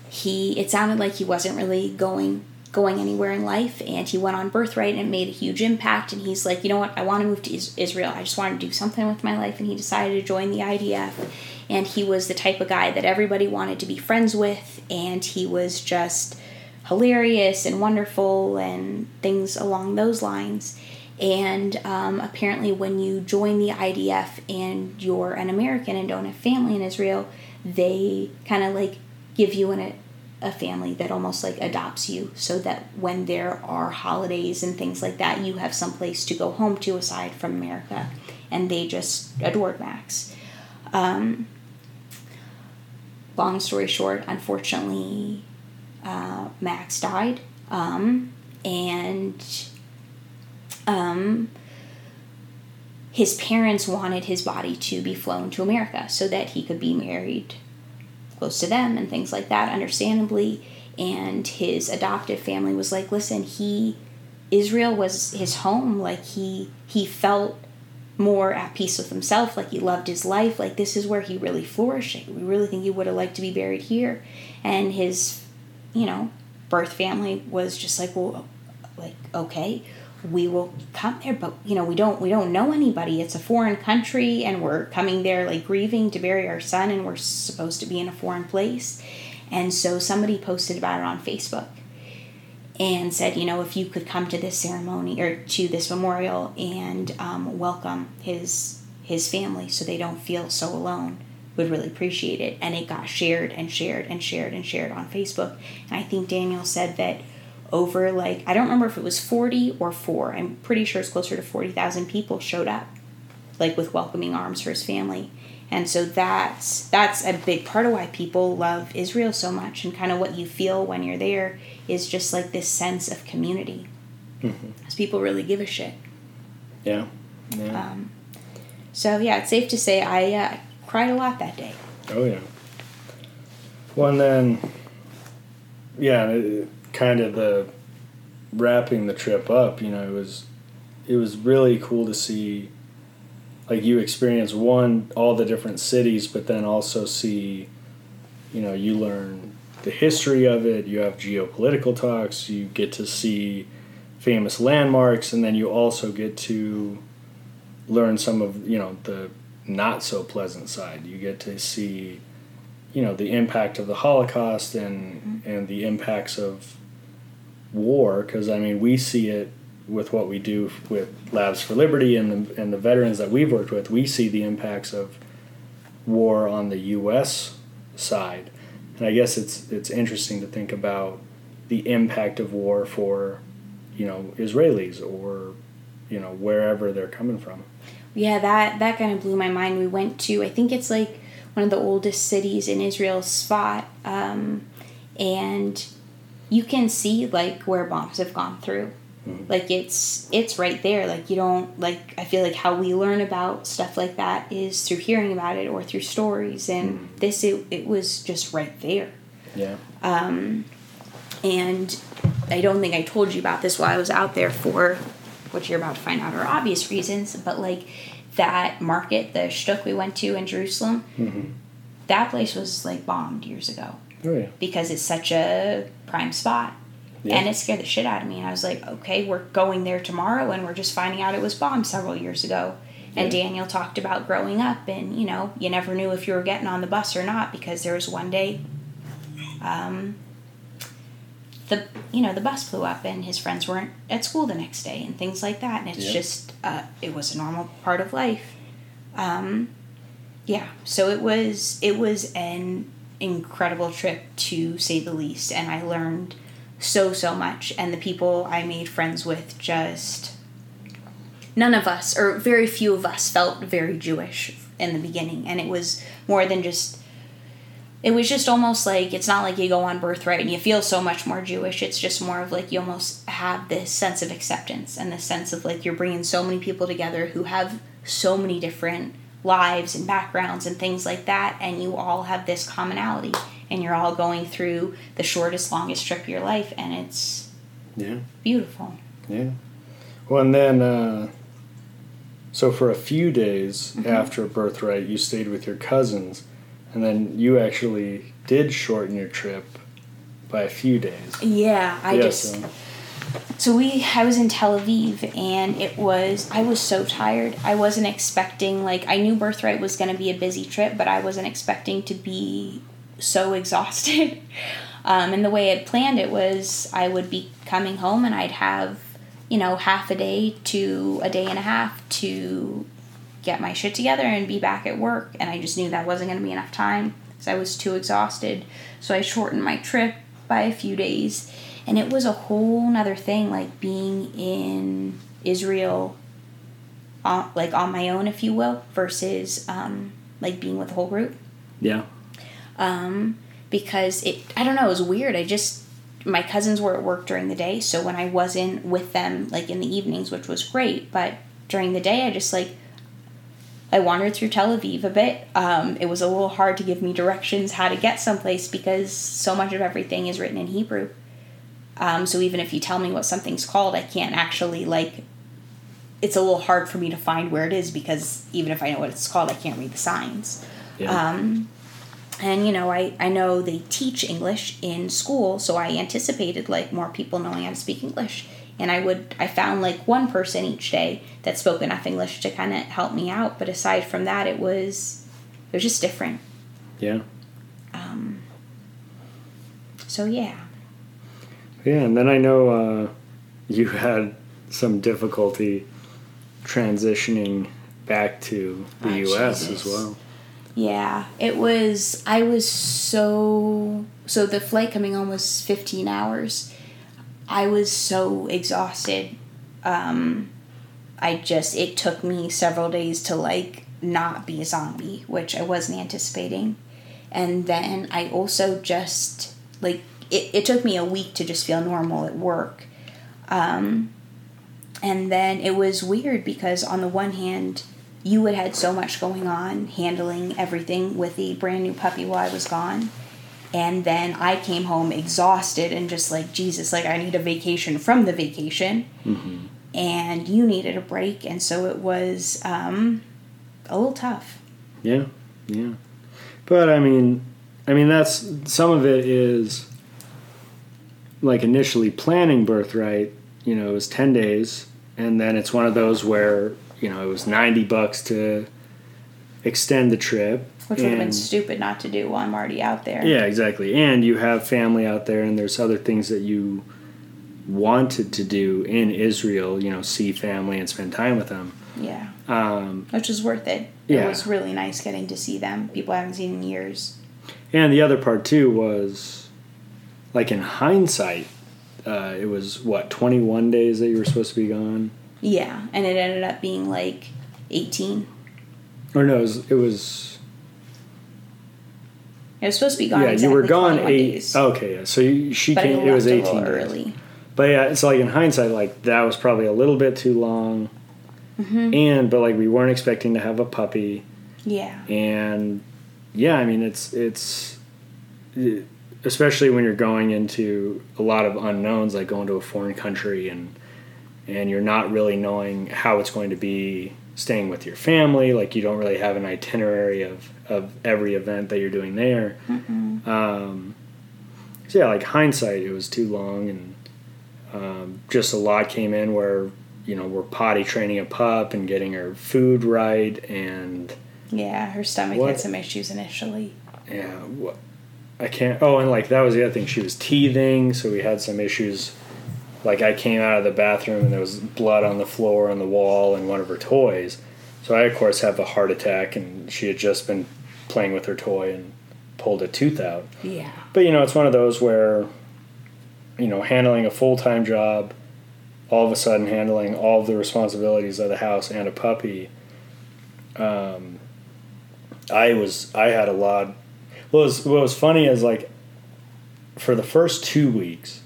he, it sounded like he wasn't really going going anywhere in life and he went on birthright and it made a huge impact and he's like you know what? I want to move to israel. I just want to do something with my life and he decided to join the idf and he was the type of guy that everybody wanted to be friends with and he was just hilarious and wonderful and things along those lines and um, apparently when you join the idf and you're an american and don't have family in israel they kind of like give you an a family that almost like adopts you so that when there are holidays and things like that, you have some place to go home to aside from America. And they just adored Max. Um, long story short, unfortunately, uh, Max died. Um, and um, his parents wanted his body to be flown to America so that he could be married close to them and things like that, understandably. And his adoptive family was like, listen, he Israel was his home. Like he he felt more at peace with himself, like he loved his life, like this is where he really flourished. We really think he would have liked to be buried here. And his, you know, birth family was just like, well, like, okay, we will come there but you know we don't we don't know anybody. It's a foreign country and we're coming there like grieving to bury our son and we're supposed to be in a foreign place. And so somebody posted about it on facebook and said you know if you could come to this ceremony or to this memorial and um, welcome his his family so they don't feel so alone would really appreciate it. And it got shared and shared and shared and shared on facebook. And i think daniel said that over like I don't remember if it was 40 or 4. I'm pretty sure it's closer to 40,000 people showed up like with welcoming arms for his family. And so that's that's a big part of why people love Israel so much and kind of what you feel when you're there is just like this sense of community. Mm-hmm. Because people really give a shit. Yeah. yeah. Um, so yeah, it's safe to say I uh, cried a lot that day. Oh yeah. Well, and then, yeah, kind of the wrapping the trip up, you know, it was it was really cool to see like you experience one all the different cities, but then also see, you know, you learn the history of it. You have geopolitical talks. You get to see famous landmarks, and then you also get to learn some of you know the not so pleasant side. You get to see, you know, the impact of the Holocaust and mm-hmm. and the impacts of war because I mean we see it with what we do with Labs for Liberty and the, and the veterans that we've worked with. We see the impacts of war on the U.S. side, and I guess it's it's interesting to think about the impact of war for you know Israelis or you know wherever they're coming from. Yeah, that that kind of blew my mind. We went to I think it's like one of the oldest cities in Israel, Tzfat, um, and you can see like where bombs have gone through. Mm-hmm. Like it's it's right there. Like you don't like I feel like how we learn about stuff like that is through hearing about it or through stories and mm-hmm. this it, it was just right there. Yeah. Um and I don't think I told you about this while I was out there for what you're about to find out are obvious reasons, but like that market, the shuk we went to in Jerusalem, mm-hmm. that place was like bombed years ago. Oh, yeah. Because it's such a prime spot. Yeah. And it scared the shit out of me. And I was like, okay, we're going there tomorrow and we're just finding out it was bombed several years ago. And yeah. Daniel talked about growing up and, you know, you never knew if you were getting on the bus or not because there was one day um, the you know the bus blew up and his friends weren't at school the next day and things like that and it's just uh, it was a normal part of life um, yeah so it was it was an incredible trip to say the least and i learned so so much and the people I made friends with just none of us or very few of us felt very Jewish in the beginning and it was more than just it was just almost like it's not like you go on birthright and you feel so much more Jewish. It's just more of like you almost have this sense of acceptance and this sense of like you're bringing so many people together who have so many different lives and backgrounds and things like that, and you all have this commonality, and you're all going through the shortest, longest trip of your life, and it's Yeah. beautiful. Yeah. Well, and then, uh, so for a few days Mm-hmm. after birthright, you stayed with your cousins, and then you actually did shorten your trip by a few days. Yeah, I yeah, just so- So we I was in Tel Aviv and it was I was so tired. I wasn't expecting like I knew birthright was going to be a busy trip, but I wasn't expecting to be so exhausted. Um, and the way I had planned it was I would be coming home and I'd have, you know, half a day to a day and a half to get my shit together and be back at work. And I just knew that wasn't going to be enough time because I was too exhausted. So I shortened my trip by a few days. And it was a whole nother thing, like being in Israel, on, like on my own, if you will, versus um, like being with a whole group yeah. um, because it I don't know it was weird. I just my cousins were at work during the day, so when I wasn't with them like in the evenings, which was great, but during the day I just like I wandered through Tel Aviv a bit. Um, it was a little hard to give me directions how to get someplace because so much of everything is written in Hebrew. Um, so even if you tell me what something's called, I can't actually like. It's a little hard for me to find where it is because even if I know what it's called, I can't read the signs. Yeah. Um, and you know, I, I know they teach English in school, so I anticipated like more people knowing how to speak English. And I would I found like one person each day that spoke enough English to kind of help me out. But aside from that, it was it was just different. yeah. Um, so yeah, Yeah, and then I know uh, you had some difficulty transitioning back to the Ah, U.S. as well. yeah, it was. I was so so the flight coming home was fifteen hours. I was so exhausted. Um, I just it took me several days to like not be a zombie, which I wasn't anticipating. And then I also just like it, it took me a week to just feel normal at work. Um, and then it was weird because on the one hand, you had had so much going on handling everything with the brand new puppy while I was gone. And then I came home exhausted and just like, Jesus, like I need a vacation from the vacation. Mm-hmm. And you needed a break. And so it was um, a little tough. Yeah, yeah. But I mean, I mean that's some of it is like initially planning birthright. You know, it was ten days, and then it's one of those where you know it was ninety bucks to extend the trip, Which would have been stupid not to do while I'm already out there. Yeah, exactly. And you have family out there, and there's other things that you wanted to do in Israel. You know, see family and spend time with them. Yeah. Um, Which was worth it. Yeah. It was really nice getting to see them. People I haven't seen in years. and the other part too was, like in hindsight, uh, it was what 21 days that you were supposed to be gone. Yeah. And it ended up being like 18. Or no, it was. It was It was supposed to be gone. yeah, you were gone eight. Days, Okay, yeah. So you, she but came. It was left a 18 days. early. But yeah, it's like in hindsight, like that was probably a little bit too long. Mm-hmm. And but like we weren't expecting to have a puppy. Yeah. and yeah i mean it's it's especially when you're going into a lot of unknowns like going to a foreign country and and you're not really knowing how it's going to be staying with your family like you don't really have an itinerary of of every event that you're doing there um, so yeah like hindsight it was too long and um, just a lot came in where you know we're potty training a pup and getting her food right and Yeah. Her stomach What? had some issues initially. yeah, wha- I can't. Oh, and like that was the other thing. She was teething, so we had some issues. Like I came out of the bathroom and there was blood on the floor, on the wall, and one of her toys. So I, of course, have a heart attack, and she had just been playing with her toy and pulled a tooth out. Yeah. But you know, it's one of those where, you know, handling a full time job, all of a sudden handling all of the responsibilities of the house and a puppy. Um, I was I had a lot. What was what was funny is like, for the first two weeks,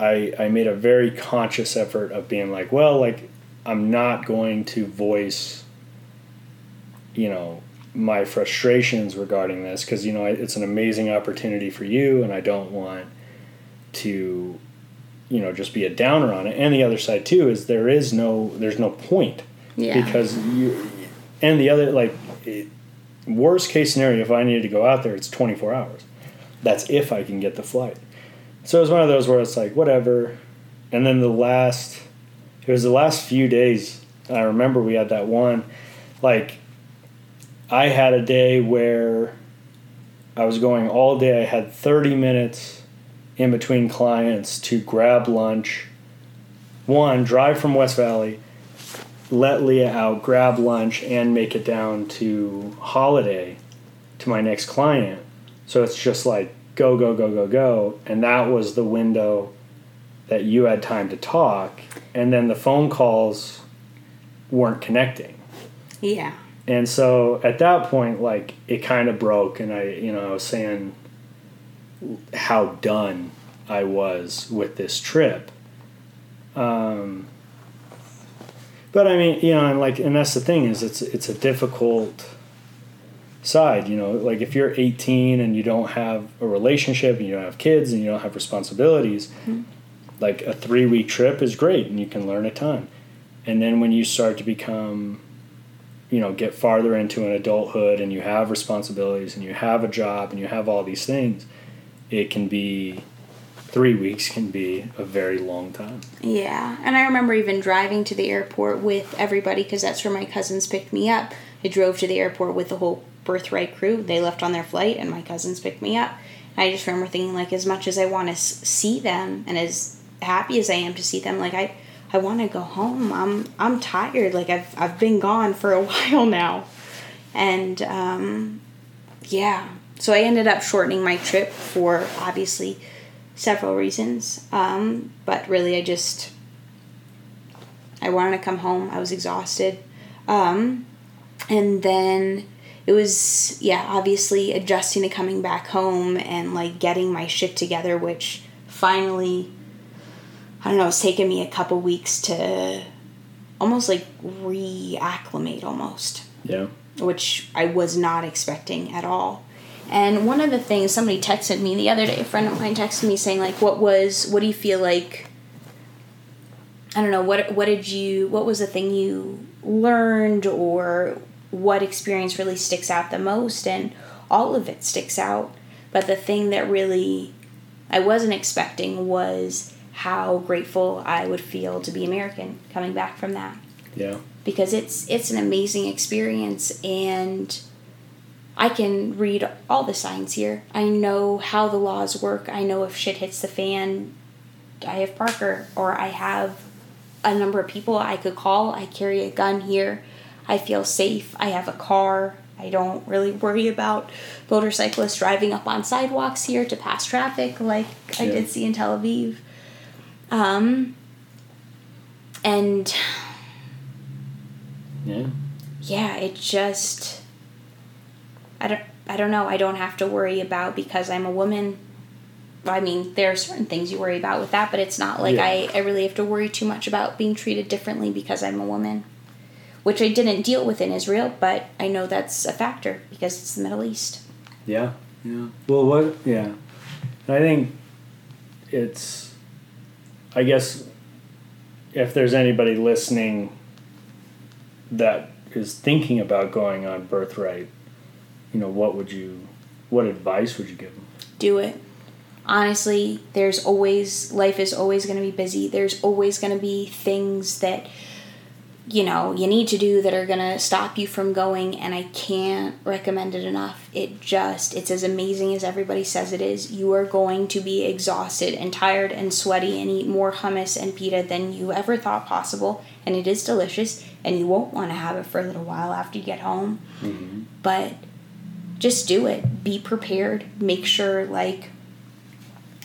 I I made a very conscious effort of being like, well, like I'm not going to voice. You know my frustrations regarding this because you know it's an amazing opportunity for you and i don't want to you know just be a downer on it and the other side too is there is no there's no point Yeah. because you and the other like it, worst case scenario if i needed to go out there it's 24 hours that's if i can get the flight so it was one of those where it's like whatever and then the last it was the last few days i remember we had that one like I had a day where I was going all day. I had 30 minutes in between clients to grab lunch. One, drive from West Valley, let Leah out, grab lunch, and make it down to Holladay to my next client. So it's just like go, go, go, go, go. And that was the window that you had time to talk. And then the phone calls weren't connecting Yeah. and so at that point like it kind of broke and i you know i was saying how done i was with this trip um, but i mean you know and like and that's the thing is it's it's a difficult side you know like if you're 18 and you don't have a relationship and you don't have kids and you don't have responsibilities mm-hmm. like a three week trip is great and you can learn a ton. And then when you start to become you know get farther into an adulthood and you have responsibilities and you have a job and you have all these things it can be three weeks can be a very long time Yeah, and I remember even driving to the airport with everybody because that's where my cousins picked me up. I drove to the airport with the whole birthright crew. They left on their flight, and my cousins picked me up. I just remember thinking, like, as much as I want to see them, and as happy as I am to see them, like I, I want to go home. I'm I'm tired. Like I've I've been gone for a while now, and um, yeah. So I ended up shortening my trip for obviously several reasons. Um, but really, I just I wanted to come home. I was exhausted, um, and then it was yeah, obviously adjusting to coming back home and like getting my shit together, which finally. I don't know, it's taken me a couple weeks to almost like reacclimate almost yeah which I was not expecting at all. And one of the things somebody texted me the other day, a friend of mine texted me saying like, "What was? What do you feel like? I don't know. What what did you? What was the thing you learned, or what experience really sticks out the most?" And all of it sticks out. But the thing that really I wasn't expecting was how grateful I would feel to be American coming back from that yeah because it's it's an amazing experience and I can read all the signs here. I know how the laws work. I know if shit hits the fan, I have Parker or I have a number of people I could call. I carry a gun here. I feel safe. I have a car. I don't really worry about motorcyclists driving up on sidewalks here to pass traffic like I did see in Tel Aviv. Um, and yeah yeah, it just I don't I don't know. I don't have to worry about because I'm a woman. I mean, there are certain things you worry about with that, but it's not like Yeah. I, I really have to worry too much about being treated differently because I'm a woman. Which I didn't deal with in Israel, but I know that's a factor because it's the Middle East. Yeah, yeah. Well, what? Yeah, I think it's. I guess if there's anybody listening that is thinking about going on birthright, you know, what would you, what advice would you give them? do it. Honestly, there's always life is always going to be busy. There's always going to be things that you know you need to do that are going to stop you from going and I can't recommend it enough. It just it's as amazing as everybody says it is. You are going to be exhausted and tired and sweaty and eat more hummus and pita than you ever thought possible and it is delicious and you won't want to have it for a little while after you get home. Mm-hmm. But just do it. Be prepared. Make sure like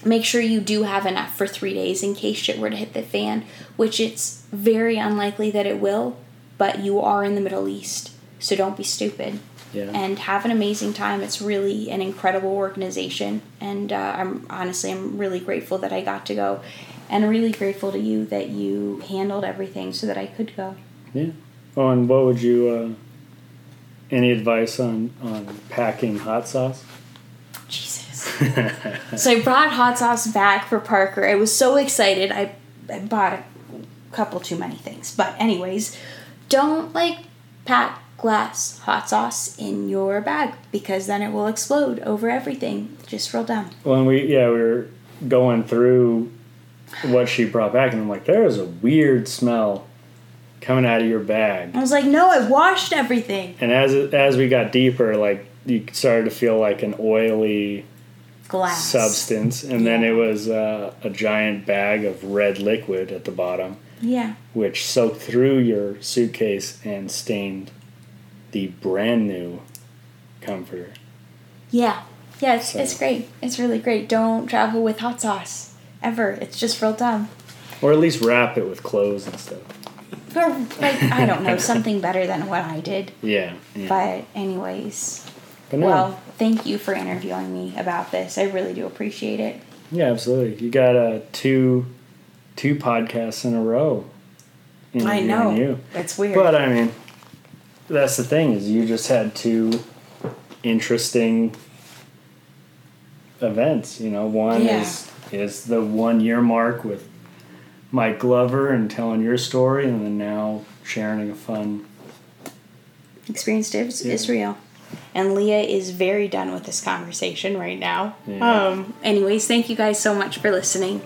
make sure you do have enough for three days in case shit were to hit the fan, which it's very unlikely that it will, but you are in the Middle East, so don't be stupid. Yeah. And have an amazing time. It's really an incredible organization, and uh, I'm honestly I'm really grateful that I got to go, and really grateful to you that you handled everything so that I could go. Yeah. Oh, and what would you? Uh, any advice on on packing hot sauce? Jesus. so I brought hot sauce back for Parker. I was so excited. I, I bought a couple too many things. But anyways, don't like pack glass hot sauce in your bag because then it will explode over everything. Just real dumb. When we yeah we were going through what she brought back, and I'm like, there is a weird smell coming out of your bag. I was like, no, I washed everything. And as as we got deeper, like you started to feel like an oily Glass. substance, and then it was uh, a giant bag of red liquid at the bottom, Yeah. which soaked through your suitcase and stained the brand new comforter. Yeah. Yeah, it's, So- it's great. It's really great. Don't travel with hot sauce. Ever. It's just real dumb. Or at least wrap it with clothes and stuff. Or, like, I don't know, something better than what I did. Yeah. yeah. But, anyways. But no, Well, thank you for interviewing me about this. I really do appreciate it. yeah, absolutely. You got uh, two two podcasts in a row. I know. You. It's weird. But I mean, that's the thing is you just had two interesting events. You know, one Yeah. is is the one year mark with Mike Glover and telling your story, and then now sharing a fun. experience is Yeah. Israel. And Leah is very done with this conversation right now. Yeah. Um, anyways, thank you guys so much for listening.